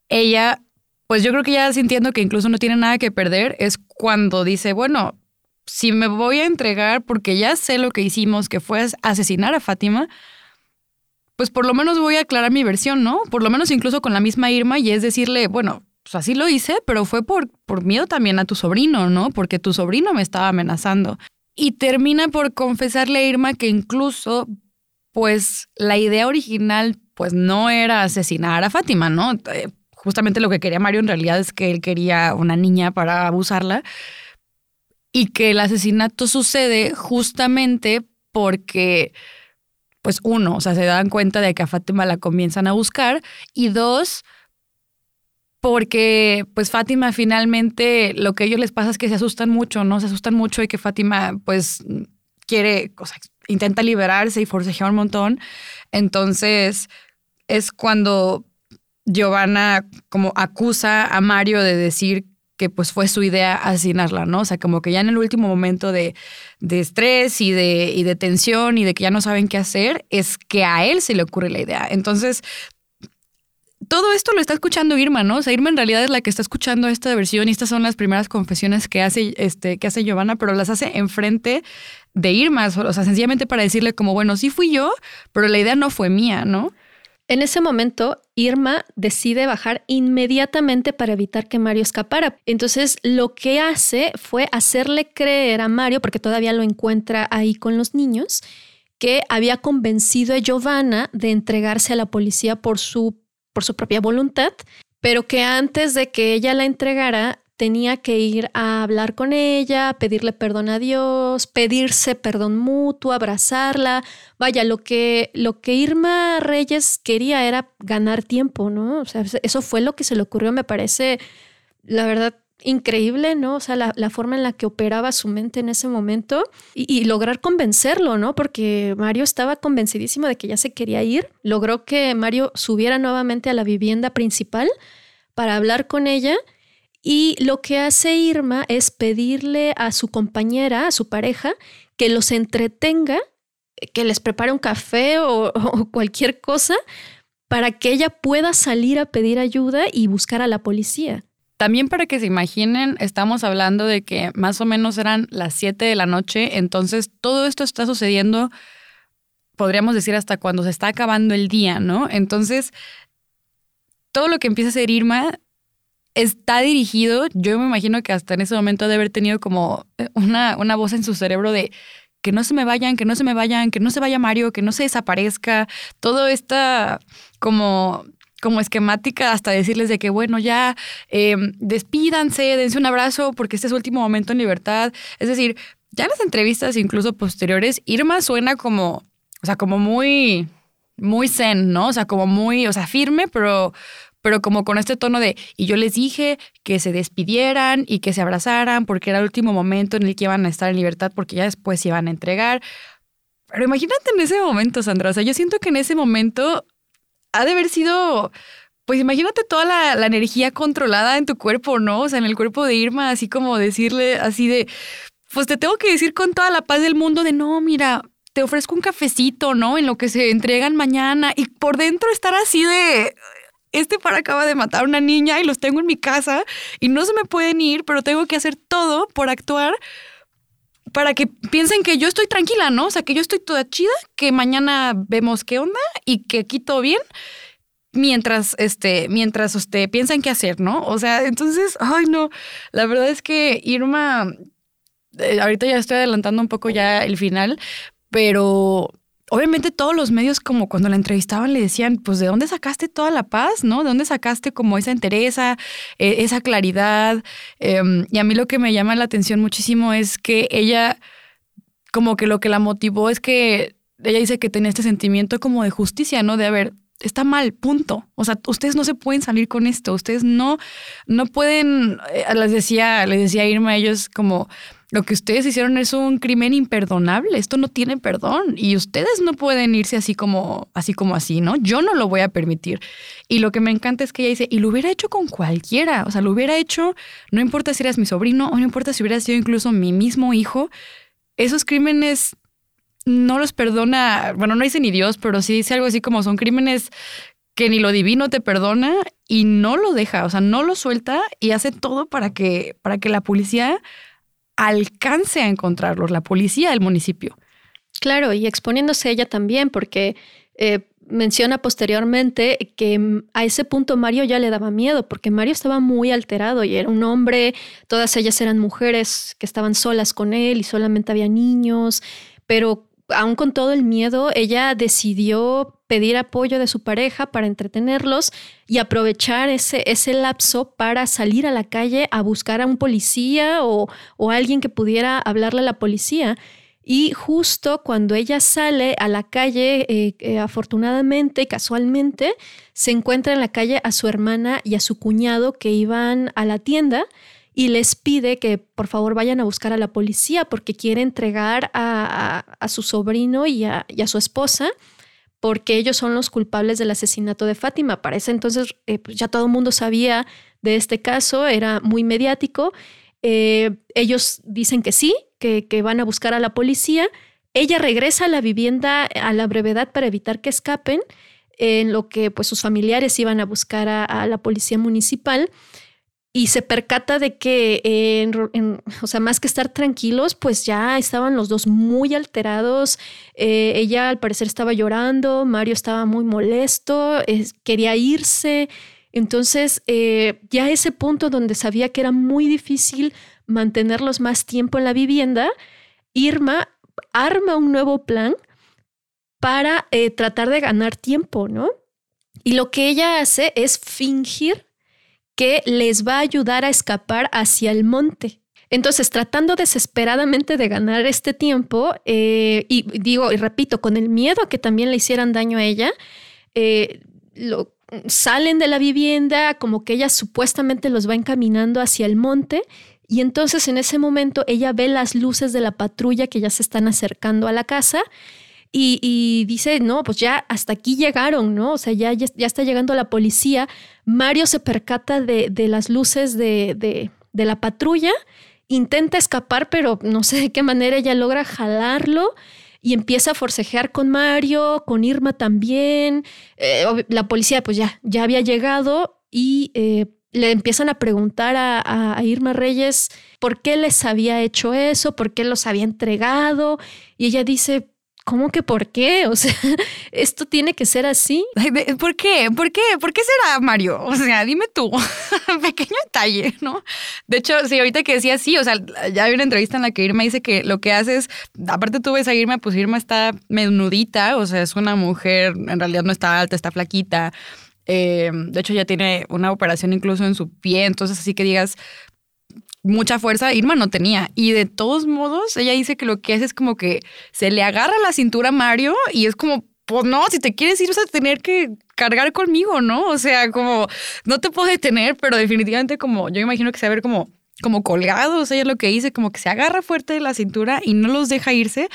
ella, pues yo creo que ya sintiendo que incluso no tiene nada que perder, es cuando dice, bueno, si me voy a entregar porque ya sé lo que hicimos, que fue asesinar a Fátima, pues por lo menos voy a aclarar mi versión, ¿no? Por lo menos incluso con la misma Irma y es decirle, bueno, pues así lo hice, pero fue por, por miedo también a tu sobrino, ¿no? Porque tu sobrino me estaba amenazando. Y termina por confesarle a Irma que incluso pues la idea original pues no era asesinar a Fátima, ¿no? Eh, justamente lo que quería Mario en realidad es que él quería una niña para abusarla y que el asesinato sucede justamente porque pues uno, o sea, se dan cuenta de que a Fátima la comienzan a buscar y dos, porque pues Fátima finalmente lo que a ellos les pasa es que se asustan mucho, ¿no? Se asustan mucho y que Fátima pues quiere, o sea, intenta liberarse y forcejea un montón. Entonces es cuando Giovanna como acusa a Mario de decir que pues fue su idea asesinarla, ¿no? O sea, como que ya en el último momento de, de estrés y de, y de tensión y de que ya no saben qué hacer, es que a él se le ocurre la idea. Entonces, todo esto lo está escuchando Irma, ¿no? O sea, Irma en realidad es la que está escuchando esta versión y estas son las primeras confesiones que hace, este, que hace Giovanna, pero las hace enfrente de Irma, o sea, sencillamente para decirle como, bueno, sí fui yo, pero la idea no fue mía, ¿no? En ese momento, Irma decide bajar inmediatamente para evitar que Mario escapara. Entonces, lo que hace fue hacerle creer a Mario, porque todavía lo encuentra ahí con los niños, que había convencido a Giovanna de entregarse a la policía por su, por su propia voluntad, pero que antes de que ella la entregara, tenía que ir a hablar con ella, pedirle perdón a Dios, pedirse perdón mutuo, abrazarla. Vaya, lo que, lo que Irma Reyes quería era ganar tiempo, ¿no? O sea, eso fue lo que se le ocurrió, me parece, la verdad, increíble, ¿no? O sea, la, forma en la que operaba su mente en ese momento y, y, lograr convencerlo, ¿no? Porque Mario estaba convencidísimo de que ya se quería ir. Logró que Mario subiera nuevamente a la vivienda principal para hablar con ella y lo que hace Irma es pedirle a su compañera, a su pareja, que los entretenga, que les prepare un café o, cualquier cosa para que ella pueda salir a pedir ayuda y buscar a la policía. También para que se imaginen, estamos hablando de que más o menos eran las 7 de la noche, entonces todo esto está sucediendo, podríamos decir, hasta cuando se está acabando el día, ¿no? Entonces, todo lo que empieza a hacer Irma está dirigido, yo me imagino que hasta en ese momento de haber tenido como eh, una, una voz en su cerebro de que no se me vayan, que no se me vayan, que no se vaya Mario, que no se desaparezca, todo esta como como esquemática hasta decirles de que, bueno, ya eh, despídanse, dense un abrazo porque este es su último momento en libertad. Es decir, ya en las entrevistas, incluso posteriores, Irma suena como, o sea, como muy, muy zen, ¿no? O sea, como muy, o sea, firme, pero, pero como con este tono de, y yo les dije que se despidieran y que se abrazaran porque era el último momento en el que iban a estar en libertad porque ya después se iban a entregar. Pero imagínate en ese momento, Sandra, o sea, yo siento que en ese momento ha de haber sido, pues imagínate toda la, energía controlada en tu cuerpo, ¿no? O sea, en el cuerpo de Irma, así como decirle así de, pues te tengo que decir con toda la paz del mundo de, no, mira, te ofrezco un cafecito, ¿no? En lo que se entregan mañana y por dentro estar así de, este para acaba de matar a una niña y los tengo en mi casa y no se me pueden ir, pero tengo que hacer todo por actuar para que piensen que yo estoy tranquila, ¿no? O sea, que yo estoy toda chida, que mañana vemos qué onda y que aquí todo bien mientras este mientras usted piensan qué hacer, ¿no? O sea, entonces, ay no, la verdad es que Irma eh, ahorita ya estoy adelantando un poco ya el final, pero obviamente todos los medios como cuando la entrevistaban le decían, pues de dónde sacaste toda la paz, ¿no? ¿De dónde sacaste como esa entereza, eh, esa claridad? Em, y a mí lo que me llama la atención muchísimo es que ella, como que lo que la motivó es que ella dice que tenía este sentimiento como de justicia, ¿no? De haber está mal, punto. O sea, ustedes no se pueden salir con esto, ustedes no, no pueden, eh, les decía, les decía Irma a ellos como lo que ustedes hicieron es un crimen imperdonable, esto no tiene perdón y ustedes no pueden irse así como así como así, ¿no? Yo no lo voy a permitir. Y lo que me encanta es que ella dice, y lo hubiera hecho con cualquiera, o sea, lo hubiera hecho, no importa si eras mi sobrino o no importa si hubiera sido incluso mi mismo hijo, esos crímenes no los perdona, bueno, no dice ni Dios, pero sí dice algo así como son crímenes que ni lo divino te perdona y no lo deja, o sea, no lo suelta y hace todo para que para que la policía alcance a encontrarlos, la policía del municipio. Claro, y exponiéndose ella también, porque eh, menciona posteriormente que a ese punto Mario ya le daba miedo, porque Mario estaba muy alterado y era un hombre, todas ellas eran mujeres que estaban solas con él y solamente había niños, pero aún con todo el miedo, ella decidió pedir apoyo de su pareja para entretenerlos y aprovechar ese, ese lapso para salir a la calle a buscar a un policía o, o alguien que pudiera hablarle a la policía. Y justo cuando ella sale a la calle, eh, eh, afortunadamente, casualmente, se encuentra en la calle a su hermana y a su cuñado que iban a la tienda y les pide que por favor vayan a buscar a la policía porque quiere entregar a, su sobrino y a, su esposa porque ellos son los culpables del asesinato de Fátima. Para ese entonces eh, pues ya todo el mundo sabía de este caso, era muy mediático. Eh, ellos dicen que sí, que, van a buscar a la policía. Ella regresa a la vivienda a la brevedad para evitar que escapen, en lo que pues sus familiares iban a buscar a la policía municipal y se percata de que, o sea, más que estar tranquilos, pues ya estaban los dos muy alterados. Eh, ella al parecer estaba llorando, Mario estaba muy molesto, quería irse. Entonces, eh, ya ese punto donde sabía que era muy difícil mantenerlos más tiempo en la vivienda, Irma arma un nuevo plan para eh, tratar de ganar tiempo, ¿no? Y lo que ella hace es fingir que les va a ayudar a escapar hacia el monte. Entonces, tratando desesperadamente de ganar este tiempo, eh, y digo, y repito, con el miedo a que también le hicieran daño a ella, eh, lo, salen de la vivienda, como que ella supuestamente los va encaminando hacia el monte, y entonces en ese momento ella ve las luces de la patrulla que ya se están acercando a la casa y, dice, no, pues ya hasta aquí llegaron, ¿no? O sea, ya, ya, está llegando la policía. Mario se percata de, de las luces de, de, de, la patrulla, intenta escapar, pero no sé de qué manera ella logra jalarlo y empieza a forcejear con Mario, con Irma también. Eh, la policía pues ya, ya había llegado y... Eh, le empiezan a preguntar a, a, Irma Reyes por qué les había hecho eso, por qué los había entregado. Y ella dice, ¿Cómo que por qué? O sea, esto tiene que ser así. ¿Por qué? ¿Por qué? ¿Por qué será, Mario? O sea, dime tú. Pequeño detalle, ¿no? De hecho, sí, ahorita que decía sí, o sea, ya hay una entrevista en la que Irma dice que lo que hace es, aparte tú ves a Irma, pues Irma está menudita, o sea, es una mujer, en realidad no está alta, está flaquita. Eh, de hecho, ya tiene una operación incluso en su pie, entonces así que digas, mucha fuerza Irma no tenía. Y de todos modos, ella dice que lo que hace es como que se le agarra la cintura a Mario y es como, pues no, si te quieres ir vas a tener que cargar conmigo, ¿no? O sea, como no te puedo detener, pero definitivamente como yo imagino que se va a ver como como colgado, o sea, ella lo que dice, como que se agarra fuerte de la cintura y no los deja irse.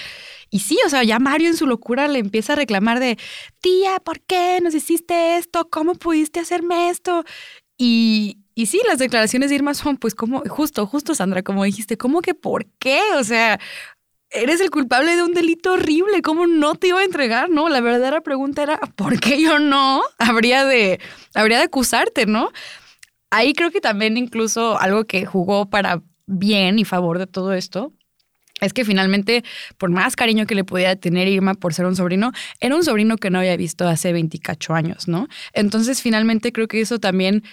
Y sí, o sea, ya Mario en su locura le empieza a reclamar de, tía, ¿por qué nos hiciste esto? ¿Cómo pudiste hacerme esto? Y, y sí, las declaraciones de Irma son, pues, como, justo, justo, Sandra, como dijiste, ¿cómo que por qué? O sea, eres el culpable de un delito horrible, ¿cómo no te iba a entregar? No, la verdadera pregunta era, ¿por qué yo no? Habría de, habría de acusarte, ¿no? Ahí creo que también incluso algo que jugó para bien y favor de todo esto es que finalmente, por más cariño que le pudiera tener Irma por ser un sobrino, era un sobrino que no había visto hace 28 años, ¿no? Entonces, finalmente creo que eso también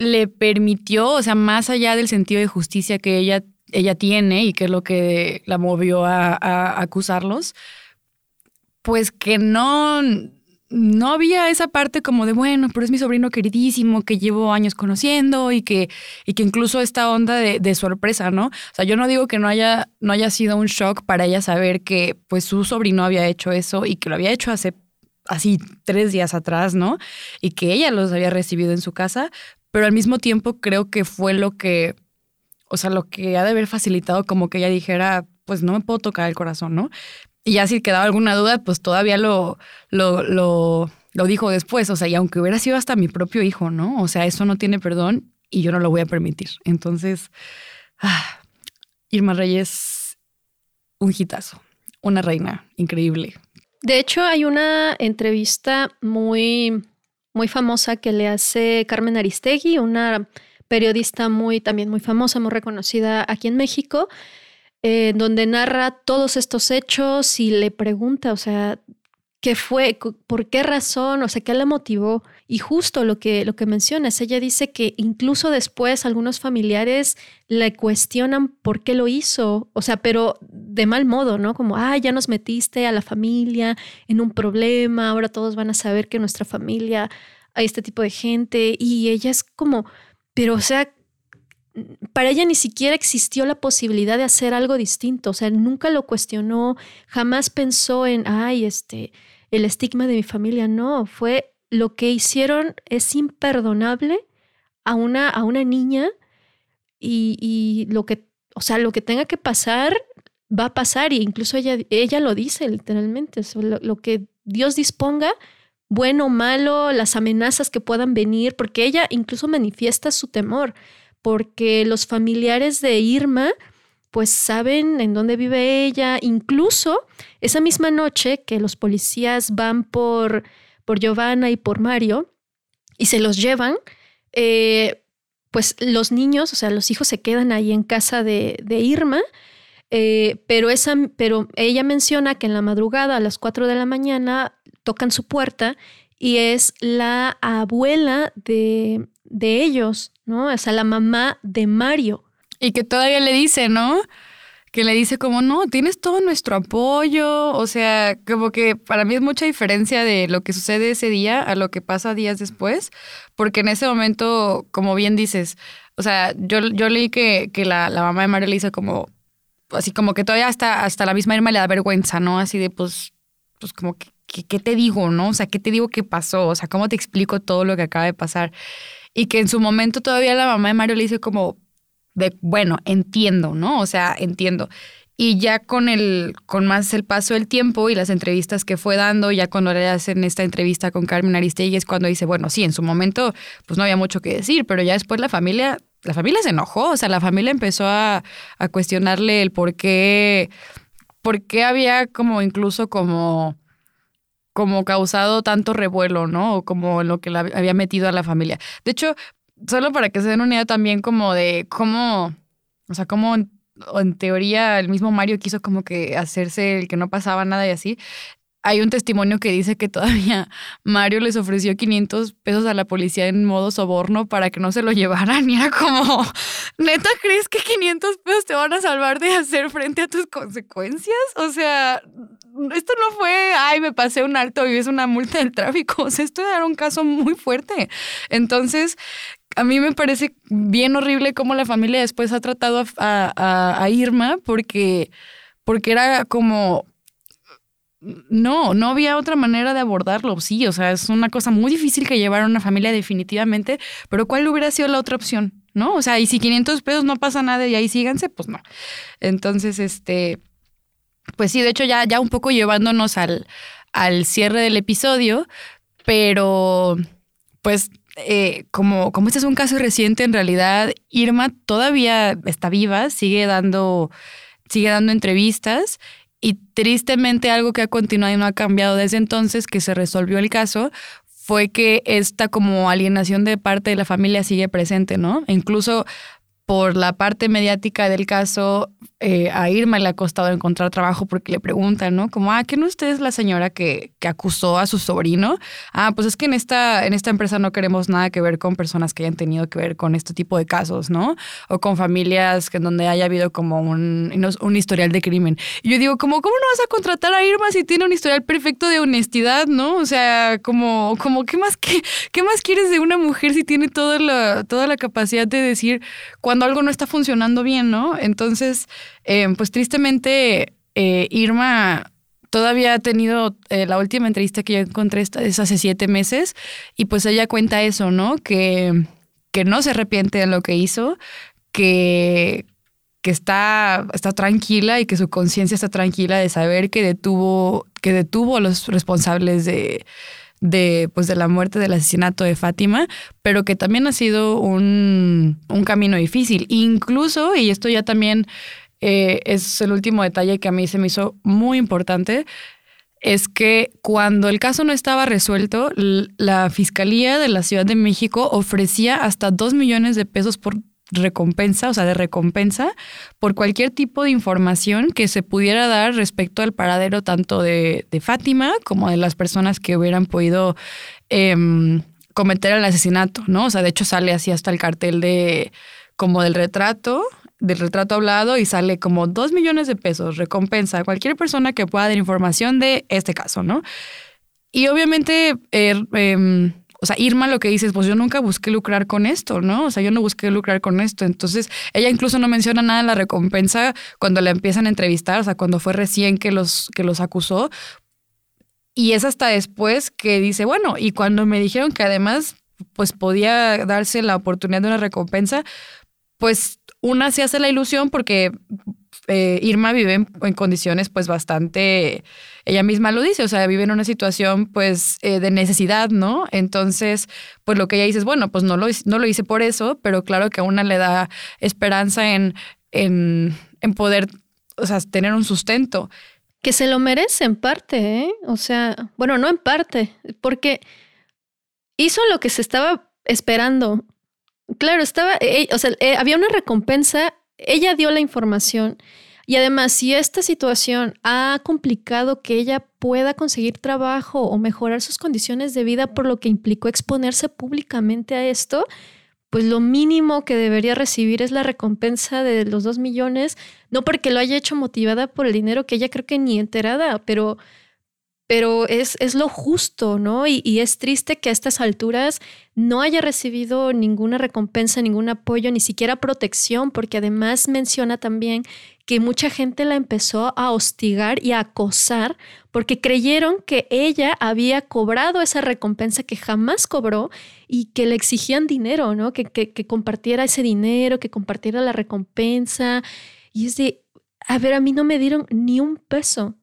le permitió, o sea, más allá del sentido de justicia que ella, ella tiene y que es lo que la movió a, acusarlos, pues que no, no había esa parte como de, bueno, pero es mi sobrino queridísimo que llevo años conociendo y que, y que incluso esta onda de, de, sorpresa, ¿no? O sea, yo no digo que no haya, no haya sido un shock para ella saber que pues su sobrino había hecho eso y que lo había hecho hace así tres días atrás, ¿no? Y que ella los había recibido en su casa, pero al mismo tiempo creo que fue lo que, o sea, lo que ha de haber facilitado como que ella dijera, pues no me puedo tocar el corazón, ¿no? Y ya si quedaba alguna duda, pues todavía lo, lo, lo, dijo después, o sea, y aunque hubiera sido hasta mi propio hijo, ¿no? O sea, eso no tiene perdón y yo no lo voy a permitir. Entonces, ah, Irma Reyes, un hitazo, una reina increíble. De hecho, hay una entrevista muy muy famosa que le hace Carmen Aristegui, una periodista muy también muy famosa, muy reconocida aquí en México, donde narra todos estos hechos y le pregunta, o sea, ¿Qué fue? ¿Por qué razón? O sea, ¿qué la motivó? Y justo lo que, lo que mencionas, ella dice que incluso después algunos familiares le cuestionan por qué lo hizo, o sea, pero de mal modo, ¿no? Como, ah, ya nos metiste a la familia en un problema, ahora todos van a saber que en nuestra familia hay este tipo de gente. Y ella es como, pero o sea, para ella ni siquiera existió la posibilidad de hacer algo distinto, o sea, nunca lo cuestionó, jamás pensó en, ay, este, el estigma de mi familia, no, fue lo que hicieron es imperdonable a una, a una niña y, lo que, o sea, lo que tenga que pasar va a pasar y incluso ella, ella lo dice literalmente, lo, lo que Dios disponga, bueno o malo, las amenazas que puedan venir, porque ella incluso manifiesta su temor, porque los familiares de Irma pues saben en dónde vive ella. Incluso esa misma noche que los policías van por, por Giovanna y por Mario y se los llevan, eh, pues los niños, o sea, los hijos se quedan ahí en casa de, Irma. Eh, pero, esa, pero ella menciona que en la madrugada a las 4 de la mañana tocan su puerta y es la abuela de, de ellos, ¿no? O sea, la mamá de Mario. Y que todavía le dice, ¿no? Que le dice como, no, tienes todo nuestro apoyo. O sea, como que para mí es mucha diferencia de lo que sucede ese día a lo que pasa días después. Porque en ese momento, como bien dices, o sea, yo, yo leí que, que la, la mamá de Mario le dice como, así como que todavía hasta, hasta la misma Irma le da vergüenza, ¿no? Así de, pues, pues como que, ¿qué te digo, no? O sea, ¿qué te digo que pasó? O sea, ¿cómo te explico todo lo que acaba de pasar? Y que en su momento todavía la mamá de Mario le dice como, bueno, entiendo, ¿no? O sea, entiendo. Y ya con el, con más el paso del tiempo y las entrevistas que fue dando, ya cuando le hacen esta entrevista con Carmen Aristegui es cuando dice, bueno, sí, en su momento pues no había mucho que decir, pero ya después la familia, la familia se enojó, o sea, la familia empezó a, a cuestionarle el por qué, por qué había como incluso como como causado tanto revuelo, ¿no? O como lo que la había metido a la familia. De hecho, solo para que se den una idea también como de cómo, o sea, cómo en, teoría el mismo Mario quiso como que hacerse el que no pasaba nada y así. hay un testimonio que dice que todavía Mario les ofreció 500 pesos a la policía en modo soborno para que no se lo llevaran. Y era como, ¿neta crees que 500 pesos te van a salvar de hacer frente a tus consecuencias? O sea, esto no fue, ay, me pasé un alto y es una multa del tráfico. O sea, esto era un caso muy fuerte. Entonces, a mí me parece bien horrible cómo la familia después ha tratado a, Irma porque, porque era como, no, no había otra manera de abordarlo. Sí, o sea, es una cosa muy difícil que llevar a una familia definitivamente, pero ¿cuál hubiera sido la otra opción? ¿No? O sea, y si 500 pesos no pasa nada y ahí síganse, pues no. Entonces, este, pues sí, de hecho ya, ya un poco llevándonos al, al cierre del episodio, pero pues eh, como, como este es un caso reciente, en realidad Irma todavía está viva, sigue dando, sigue dando entrevistas y tristemente algo que ha continuado y no ha cambiado desde entonces, que se resolvió el caso, fue que esta como alienación de parte de la familia sigue presente, ¿no? Incluso por la parte mediática del caso, eh, a Irma le ha costado encontrar trabajo porque le preguntan, ¿no? Como, ah, ¿qué no usted es la señora que, que, acusó a su sobrino? Ah, pues es que en esta, en esta empresa no queremos nada que ver con personas que hayan tenido que ver con este tipo de casos, ¿no? O con familias que en donde haya habido como un, un historial de crimen. Y yo digo, como, ¿cómo no vas a contratar a Irma si tiene un historial perfecto de honestidad, ¿no? O sea, como, como ¿qué, más, qué, qué más quieres de una mujer si tiene toda la, toda la capacidad de decir cuando algo no está funcionando bien, ¿no? Entonces, eh, pues tristemente, eh, Irma todavía ha tenido eh, la última entrevista que yo encontré es hace siete meses y pues ella cuenta eso, ¿no? Que, que no se arrepiente de lo que hizo, que, que está, está tranquila y que su conciencia está tranquila de saber que detuvo, que detuvo a los responsables de, de, pues, de la muerte, del asesinato de Fátima, pero que también ha sido un, camino difícil. Incluso, y esto ya también eh, es el último detalle que a mí se me hizo muy importante, es que cuando el caso no estaba resuelto, la Fiscalía de la Ciudad de México ofrecía hasta dos millones de pesos por recompensa, o sea, de recompensa por cualquier tipo de información que se pudiera dar respecto al paradero tanto de, Fátima como de las personas que hubieran podido em, cometer el asesinato, ¿no? O sea, de hecho sale así hasta el cartel de como del retrato, del retrato hablado y sale como dos millones de pesos recompensa a cualquier persona que pueda dar información de este caso, ¿no? Y obviamente er, em, o sea, Irma lo que dice es, pues yo nunca busqué lucrar con esto, ¿no? O sea, yo no busqué lucrar con esto. Entonces, ella incluso no menciona nada de la recompensa cuando la empiezan a entrevistar, o sea, cuando fue recién que los, que los acusó. Y es hasta después que dice, bueno, y cuando me dijeron que además, pues podía darse la oportunidad de una recompensa, pues una se hace la ilusión porque eh, Irma vive en, condiciones pues bastante, ella misma lo dice, o sea, vive en una situación pues eh, de necesidad, ¿no? Entonces, pues lo que ella dice es, bueno, pues no lo, no lo hice por eso, pero claro que a una le da esperanza en, en, en poder, o sea, tener un sustento. Que se lo merece en parte, ¿eh? O sea, bueno, no en parte, porque hizo lo que se estaba esperando. Claro, estaba, eh, o sea, había una recompensa ella dio la información y además, si esta situación ha complicado que ella pueda conseguir trabajo o mejorar sus condiciones de vida por lo que implicó exponerse públicamente a esto, pues lo mínimo que debería recibir es la recompensa de los dos millones, no porque lo haya hecho motivada por el dinero que ella creo que ni enterada, pero pero es, es lo justo, ¿no? Y, es triste que a estas alturas no haya recibido ninguna recompensa, ningún apoyo, ni siquiera protección, porque además menciona también que mucha gente la empezó a hostigar y a acosar porque creyeron que ella había cobrado esa recompensa que jamás cobró y que le exigían dinero, ¿no? Que, que, que compartiera ese dinero, que compartiera la recompensa. Y es de, a ver, a mí no me dieron ni un peso.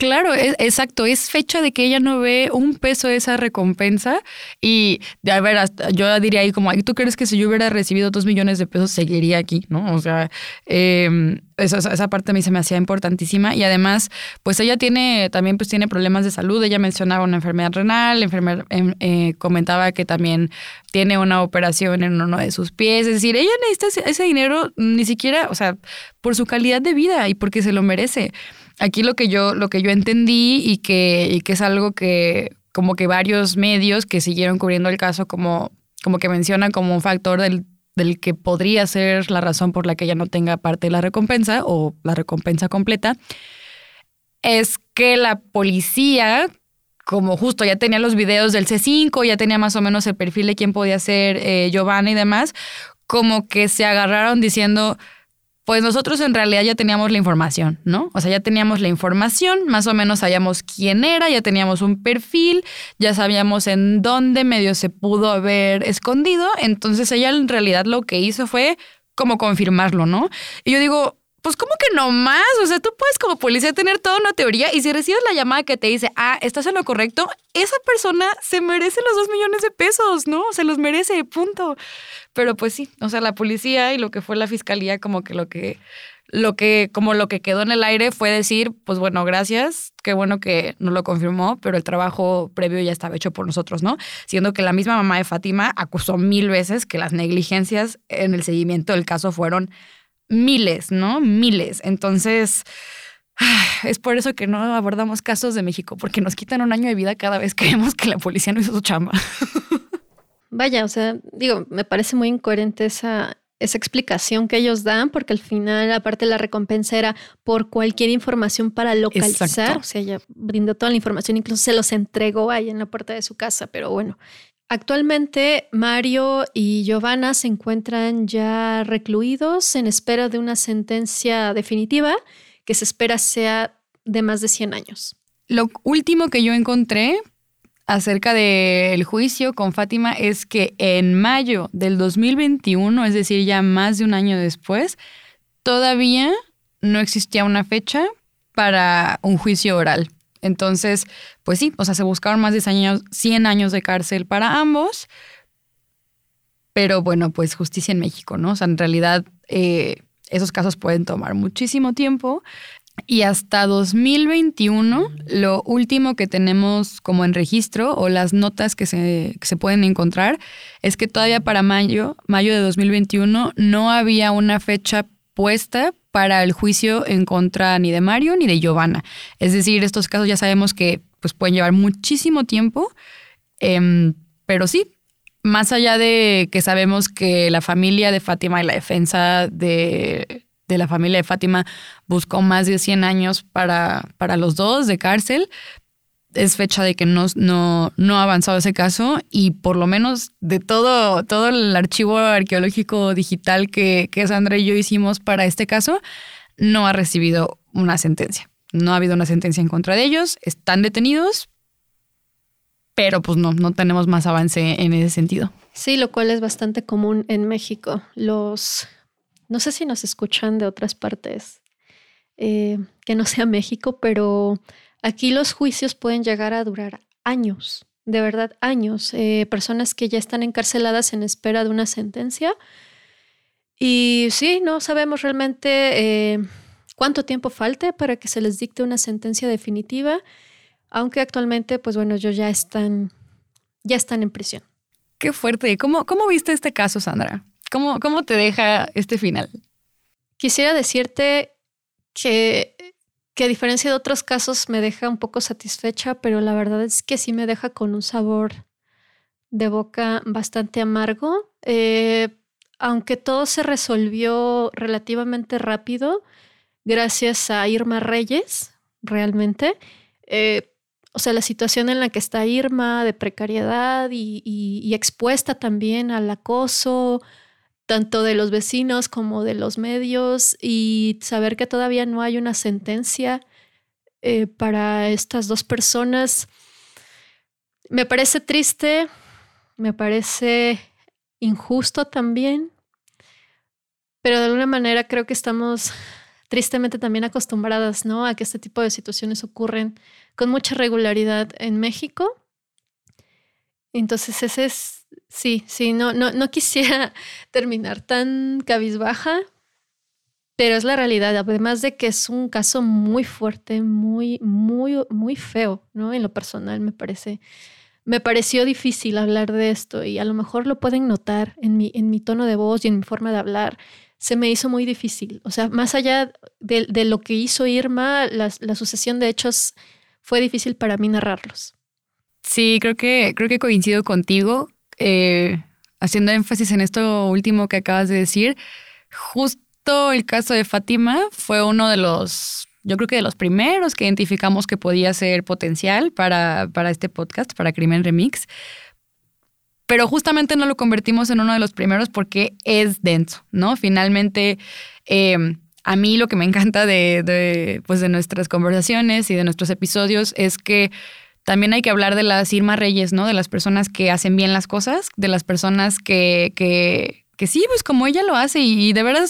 Claro, es, exacto. Es fecha de que ella no ve un peso de esa recompensa. Y, a ver, yo diría ahí como, ¿tú crees que si yo hubiera recibido dos millones de pesos seguiría aquí? ¿No? O sea, em, esa, parte a mí se me hacía importantísima. Y además, pues ella tiene, también pues tiene problemas de salud. Ella mencionaba una enfermedad renal, em, eh, comentaba que también tiene una operación en uno de sus pies. Es decir, ella necesita ese dinero ni siquiera, o sea, por su calidad de vida y porque se lo merece. Aquí lo que yo, lo que yo entendí y que, y que es algo que como que varios medios que siguieron cubriendo el caso como, como que mencionan como un factor del, del que podría ser la razón por la que ella no tenga parte de la recompensa o la recompensa completa, es que la policía, como justo ya tenía los videos del C5, ya tenía más o menos el perfil de quién podía ser eh, Giovanna y demás, como que se agarraron diciendo, pues nosotros en realidad ya teníamos la información, ¿no? O sea, ya teníamos la información, más o menos sabíamos quién era, ya teníamos un perfil, ya sabíamos en dónde medio se pudo haber escondido, entonces ella en realidad lo que hizo fue como confirmarlo, ¿no? Y yo digo, pues como que no más, o sea, tú puedes como policía tener toda una teoría y si recibes la llamada que te dice, ah, estás en lo correcto, esa persona se merece los dos millones de pesos, ¿no? Se los merece, punto. Pero pues sí, o sea, la policía y lo que fue la fiscalía como que lo que, lo que, como lo que quedó en el aire fue decir, pues bueno, gracias, qué bueno que no lo confirmó, pero el trabajo previo ya estaba hecho por nosotros, ¿no? Siendo que la misma mamá de Fátima acusó mil veces que las negligencias en el seguimiento del caso fueron miles, ¿no? Miles. Entonces, es por eso que no abordamos casos de México, porque nos quitan un año de vida cada vez que vemos que la policía no hizo su chamba. Vaya, o sea, digo, me parece muy incoherente esa, esa explicación que ellos dan, porque al final, aparte la recompensa era por cualquier información para localizar, o sea, ella brindó toda la información, incluso se los entregó ahí en la puerta de su casa, pero bueno, Actualmente Mario y Giovanna se encuentran ya recluidos en espera de una sentencia definitiva que se espera sea de más de 100 años. Lo último que yo encontré acerca del juicio con Fátima es que en mayo del 2021, es decir, ya más de un año después, todavía no existía una fecha para un juicio oral. Entonces, pues sí, o sea, se buscaron más de 100 años, de cárcel para ambos, pero bueno, pues justicia en México, ¿no? O sea, en realidad eh, esos casos pueden tomar muchísimo tiempo. Y hasta 2021, lo último que tenemos como en registro o las notas que se, que se, pueden encontrar es que todavía para mayo, mayo de 2021, no había una fecha puesta para el juicio en contra ni de Mario ni de Giovanna. Es decir, estos casos ya sabemos que pues, pueden llevar muchísimo tiempo, em, pero sí, más allá de que sabemos que la familia de Fátima y la defensa de, la familia de Fátima buscó más de 100 años para, para los dos de cárcel, es fecha de que no, no, no, ha avanzado ese caso y por lo menos de todo, todo el archivo arqueológico digital que, que Sandra y yo hicimos para este caso, no ha recibido una sentencia. No ha habido una sentencia en contra de ellos, están detenidos, pero pues no, no tenemos más avance en ese sentido. Sí, lo cual es bastante común en México. Los, no sé si nos escuchan de otras partes eh, que no sea México, pero Aquí los juicios pueden llegar a durar años, de verdad años. Eh, personas que ya están encarceladas en espera de una sentencia. Y sí, no sabemos realmente eh, cuánto tiempo falte para que se les dicte una sentencia definitiva, aunque actualmente, pues bueno, ellos ya están, ya están en prisión. Qué fuerte. ¿Cómo, cómo viste este caso, Sandra? ¿Cómo, ¿Cómo te deja este final? Quisiera decirte que que a diferencia de otros casos me deja un poco satisfecha, pero la verdad es que sí me deja con un sabor de boca bastante amargo. Eh, aunque todo se resolvió relativamente rápido, gracias a Irma Reyes, realmente. Eh, o sea, la situación en la que está Irma de precariedad y expuesta también al acoso, tanto de los vecinos como de los medios y saber que todavía no hay una sentencia eh, para estas dos personas me parece triste, me parece injusto también, pero de alguna manera creo que estamos tristemente también acostumbradas ¿no? a que este tipo de situaciones ocurren con mucha regularidad en México. Entonces ese es Sí, sí, no, no, no quisiera terminar tan cabizbaja, pero es la realidad. Además de que es un caso muy fuerte, muy, muy, muy feo, ¿no? En lo personal me parece. Me pareció difícil hablar de esto y a lo mejor lo pueden notar en mi, en mi tono de voz y en mi forma de hablar. se me hizo muy difícil. O sea, más allá de, lo que hizo Irma, la, sucesión de hechos fue difícil para mí narrarlos. Sí, creo que, creo que coincido contigo. Eh, haciendo énfasis en esto último que acabas de decir, justo el caso de Fátima fue uno de los, yo creo que de los primeros que identificamos que podía ser potencial para, para este podcast, para Crimen Remix. Pero justamente no lo convertimos en uno de los primeros porque es denso, ¿no? Finalmente, em, a mí lo que me encanta de, pues de nuestras conversaciones y de nuestros episodios es que también hay que hablar de las Irma Reyes, ¿no? De las personas que hacen bien las cosas, de las personas que, que, que sí, pues como ella lo hace. Y, de verdad,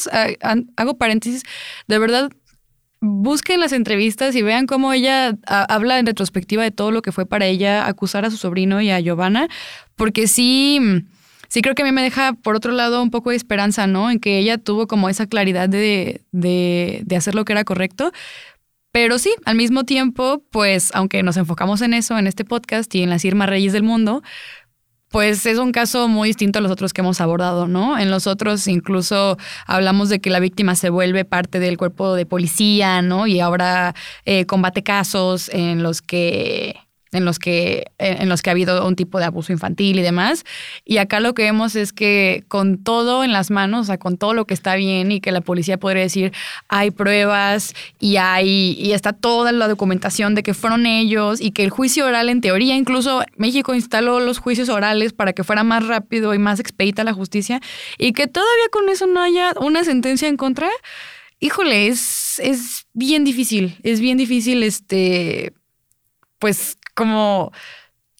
hago paréntesis, de verdad, busquen las entrevistas y vean cómo ella habla en retrospectiva de todo lo que fue para ella acusar a su sobrino y a Giovanna, porque sí, sí creo que a mí me deja, por otro lado, un poco de esperanza, ¿no? En que ella tuvo como esa claridad de, de, de hacer lo que era correcto, pero sí, al mismo tiempo, pues aunque nos enfocamos en eso, en este podcast y en las Irma Reyes del mundo, pues es un caso muy distinto a los otros que hemos abordado, ¿no? En los otros incluso hablamos de que la víctima se vuelve parte del cuerpo de policía, ¿no? Y ahora eh, combate casos en los que en los que en los que ha habido un tipo de abuso infantil y demás. Y acá lo que vemos es que con todo en las manos, o sea, con todo lo que está bien y que la policía podría decir, hay pruebas y hay y está toda la documentación de que fueron ellos y que el juicio oral en teoría, incluso México instaló los juicios orales para que fuera más rápido y más expedita la justicia y que todavía con eso no haya una sentencia en contra. Híjole, es, es bien difícil, es bien difícil este pues como,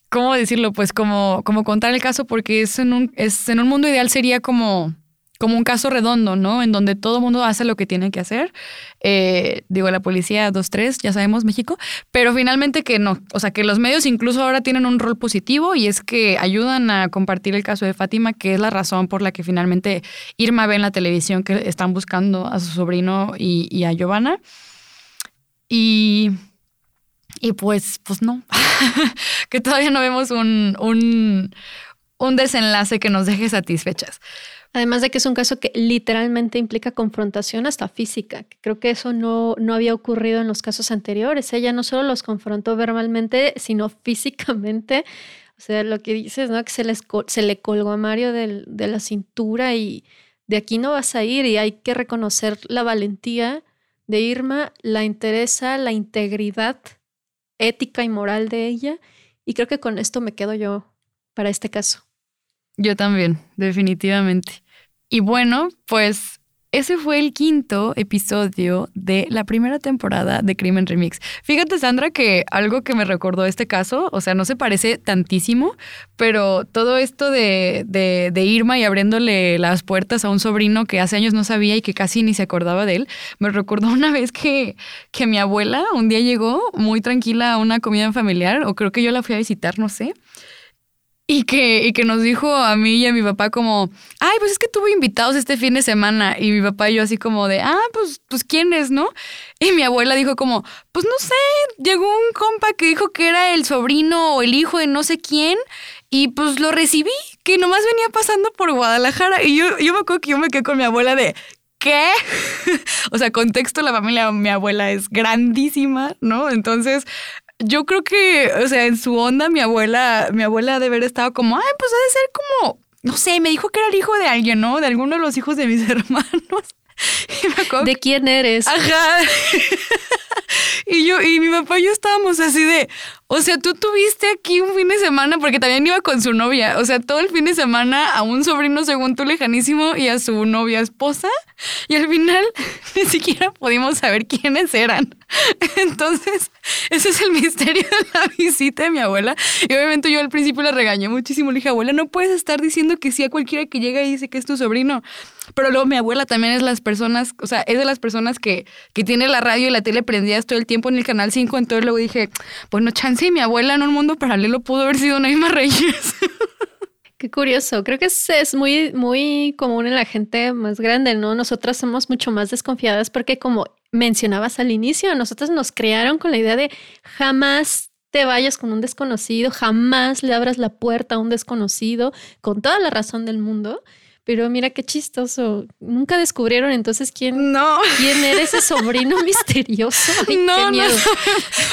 ¿cómo decirlo? Pues como, como contar el caso, porque es en un, es, en un mundo ideal sería como, como un caso redondo, ¿no? En donde todo el mundo hace lo que tiene que hacer. Eh, digo, la policía dos, tres, ya sabemos, México, pero finalmente que no. O sea, que los medios incluso ahora tienen un rol positivo y es que ayudan a compartir el caso de Fátima, que es la razón por la que finalmente Irma ve en la televisión que están buscando a su sobrino y, y a Giovanna. Y y pues, pues no, que todavía no vemos un, un, un desenlace que nos deje satisfechas. Además de que es un caso que literalmente implica confrontación hasta física, creo que eso no, no había ocurrido en los casos anteriores. Ella no solo los confrontó verbalmente, sino físicamente. O sea, lo que dices, ¿no? Que se, les, se le colgó a Mario de la cintura y de aquí no vas a ir y hay que reconocer la valentía de Irma, la interesa, la integridad ética y moral de ella. Y creo que con esto me quedo yo para este caso. Yo también, definitivamente. Y bueno, pues ese fue el quinto episodio de la primera temporada de Crimen Remix. Fíjate, Sandra, que algo que me recordó este caso, o sea, no se parece tantísimo, pero todo esto de, de, Irma y abriéndole las puertas a un sobrino que hace años no sabía y que casi ni se acordaba de él, me recordó una vez que, que mi abuela un día llegó muy tranquila a una comida familiar, o creo que yo la fui a visitar, no sé. Y que, y que nos dijo a mí y a mi papá como, ay, pues es que tuve invitados este fin de semana. Y mi papá y yo así como de, ah, pues, pues ¿quién es, no? Y mi abuela dijo como, pues no sé, llegó un compa que dijo que era el sobrino o el hijo de no sé quién. Y pues lo recibí, que nomás venía pasando por Guadalajara. Y yo, yo me acuerdo que yo me quedé con mi abuela de, ¿qué? o sea, contexto, la familia de mi abuela es grandísima, ¿no? Entonces, yo creo que, o sea, en su onda, mi abuela, mi abuela de haber estado como, ay, pues ha de ser como, no sé, me dijo que era el hijo de alguien, ¿no? De alguno de los hijos de mis hermanos. ¿De quién eres? Ajá. y yo, y mi papá y yo estábamos así de, o sea, tú tuviste aquí un fin de semana, porque también iba con su novia, o sea, todo el fin de semana a un sobrino según tú lejanísimo y a su novia esposa, y al final ni siquiera pudimos saber quiénes eran. Entonces, ese es el misterio de la visita de mi abuela. Y obviamente yo al principio la regañé muchísimo, le dije, abuela, no puedes estar diciendo que sí a cualquiera que llega y dice que es tu sobrino. Pero luego mi abuela también es las personas, o sea, es de las personas que, que tiene la radio y la tele prendidas todo el tiempo en el canal 5. Entonces luego dije, pues no, chance, mi abuela en un mundo paralelo pudo haber sido Naima Reyes. Qué curioso. Creo que es, muy, muy común en la gente más grande, ¿no? Nosotras somos mucho más desconfiadas porque como mencionabas al inicio, nosotros nos crearon con la idea de jamás te vayas con un desconocido, jamás le abras la puerta a un desconocido, con toda la razón del mundo. Pero mira qué chistoso. Nunca descubrieron entonces quién, No. quién era ese sobrino misterioso. Ay, no, qué no. miedo.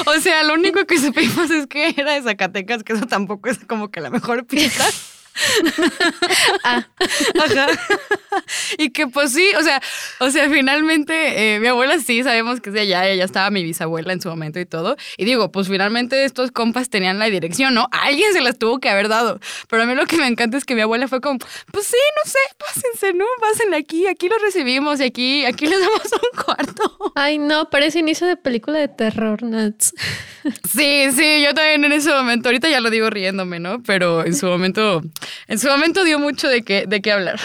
O sea, lo único que supimos es que era de Zacatecas, que eso tampoco es como que la mejor pista. Ah, Ajá. Y que pues sí, o sea, o sea, finalmente eh, mi abuela sí sabemos que es de allá, ella estaba mi bisabuela en su momento y todo. Y digo, pues finalmente estos compas tenían la dirección, ¿no? Alguien se las tuvo que haber dado. Pero a mí lo que me encanta es que mi abuela fue como, pues sí, no sé, pásense, ¿no? Pásenle aquí, aquí los recibimos y aquí, aquí les damos un cuarto. Ay, no, parece inicio de película de terror, Nats. Sí, sí, yo también en ese momento, ahorita ya lo digo riéndome, ¿no? Pero en su momento, en su momento dio mucho de qué, de qué hablar.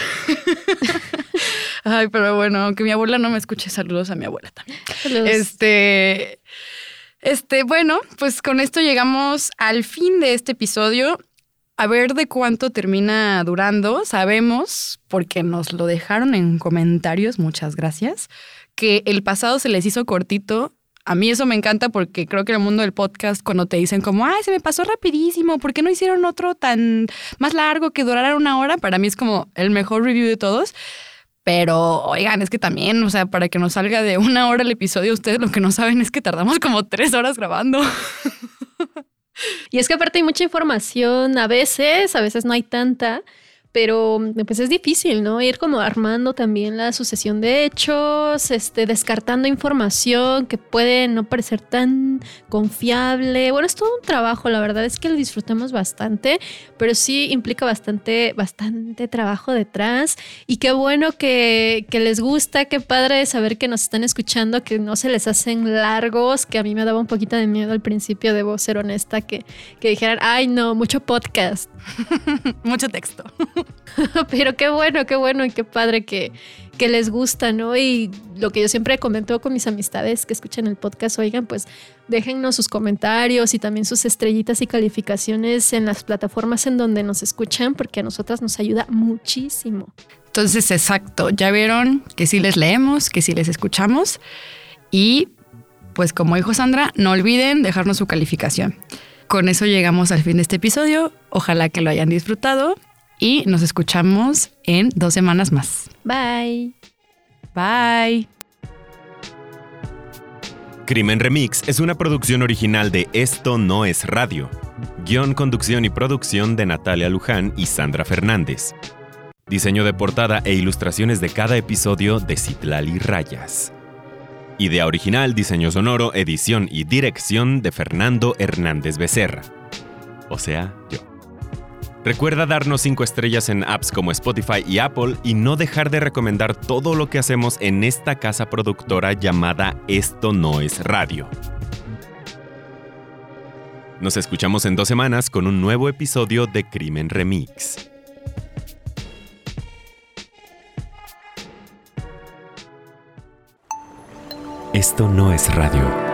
Ay, pero bueno, aunque mi abuela no me escuche, saludos a mi abuela también. Saludos. Este, este, bueno, pues con esto llegamos al fin de este episodio. A ver de cuánto termina durando. Sabemos, porque nos lo dejaron en comentarios, muchas gracias, que el pasado se les hizo cortito. A mí eso me encanta porque creo que en el mundo del podcast cuando te dicen como, ay, se me pasó rapidísimo, ¿por qué no hicieron otro tan más largo que durara una hora? Para mí es como el mejor review de todos. Pero, oigan, es que también, o sea, para que nos salga de una hora el episodio, ustedes lo que no saben es que tardamos como tres horas grabando. Y es que aparte hay mucha información a veces, a veces no hay tanta, pero pues es difícil, ¿no? Ir como armando también la sucesión de hechos, este, descartando información que puede no parecer tan confiable. Bueno, es todo un trabajo, la verdad es que lo disfrutamos bastante, pero sí implica bastante, bastante trabajo detrás. Y qué bueno que, les gusta, qué padre saber que nos están escuchando, que no se les hacen largos, que a mí me daba un poquito de miedo al principio, debo ser honesta, que, que dijeran, ay no, mucho podcast. Mucho texto. Pero qué bueno, qué bueno y qué padre que, que les gusta, ¿no? Y lo que yo siempre comento con mis amistades que escuchan el podcast, oigan, pues déjennos sus comentarios y también sus estrellitas y calificaciones en las plataformas en donde nos escuchan, porque a nosotras nos ayuda muchísimo. Entonces, exacto, ya vieron que sí les leemos, que sí les escuchamos. Y pues como dijo Sandra, no olviden dejarnos su calificación. Con eso llegamos al fin de este episodio. Ojalá que lo hayan disfrutado y nos escuchamos en dos semanas más. Bye. Bye. Crimen Remix es una producción original de Esto No es Radio. Guión, conducción y producción de Natalia Luján y Sandra Fernández. Diseño de portada e ilustraciones de cada episodio de Citlali Rayas. Idea original, diseño sonoro, edición y dirección de Fernando Hernández Becerra. O sea, yo. Recuerda darnos 5 estrellas en apps como Spotify y Apple y no dejar de recomendar todo lo que hacemos en esta casa productora llamada Esto No es Radio. Nos escuchamos en dos semanas con un nuevo episodio de Crimen Remix. Esto no es radio.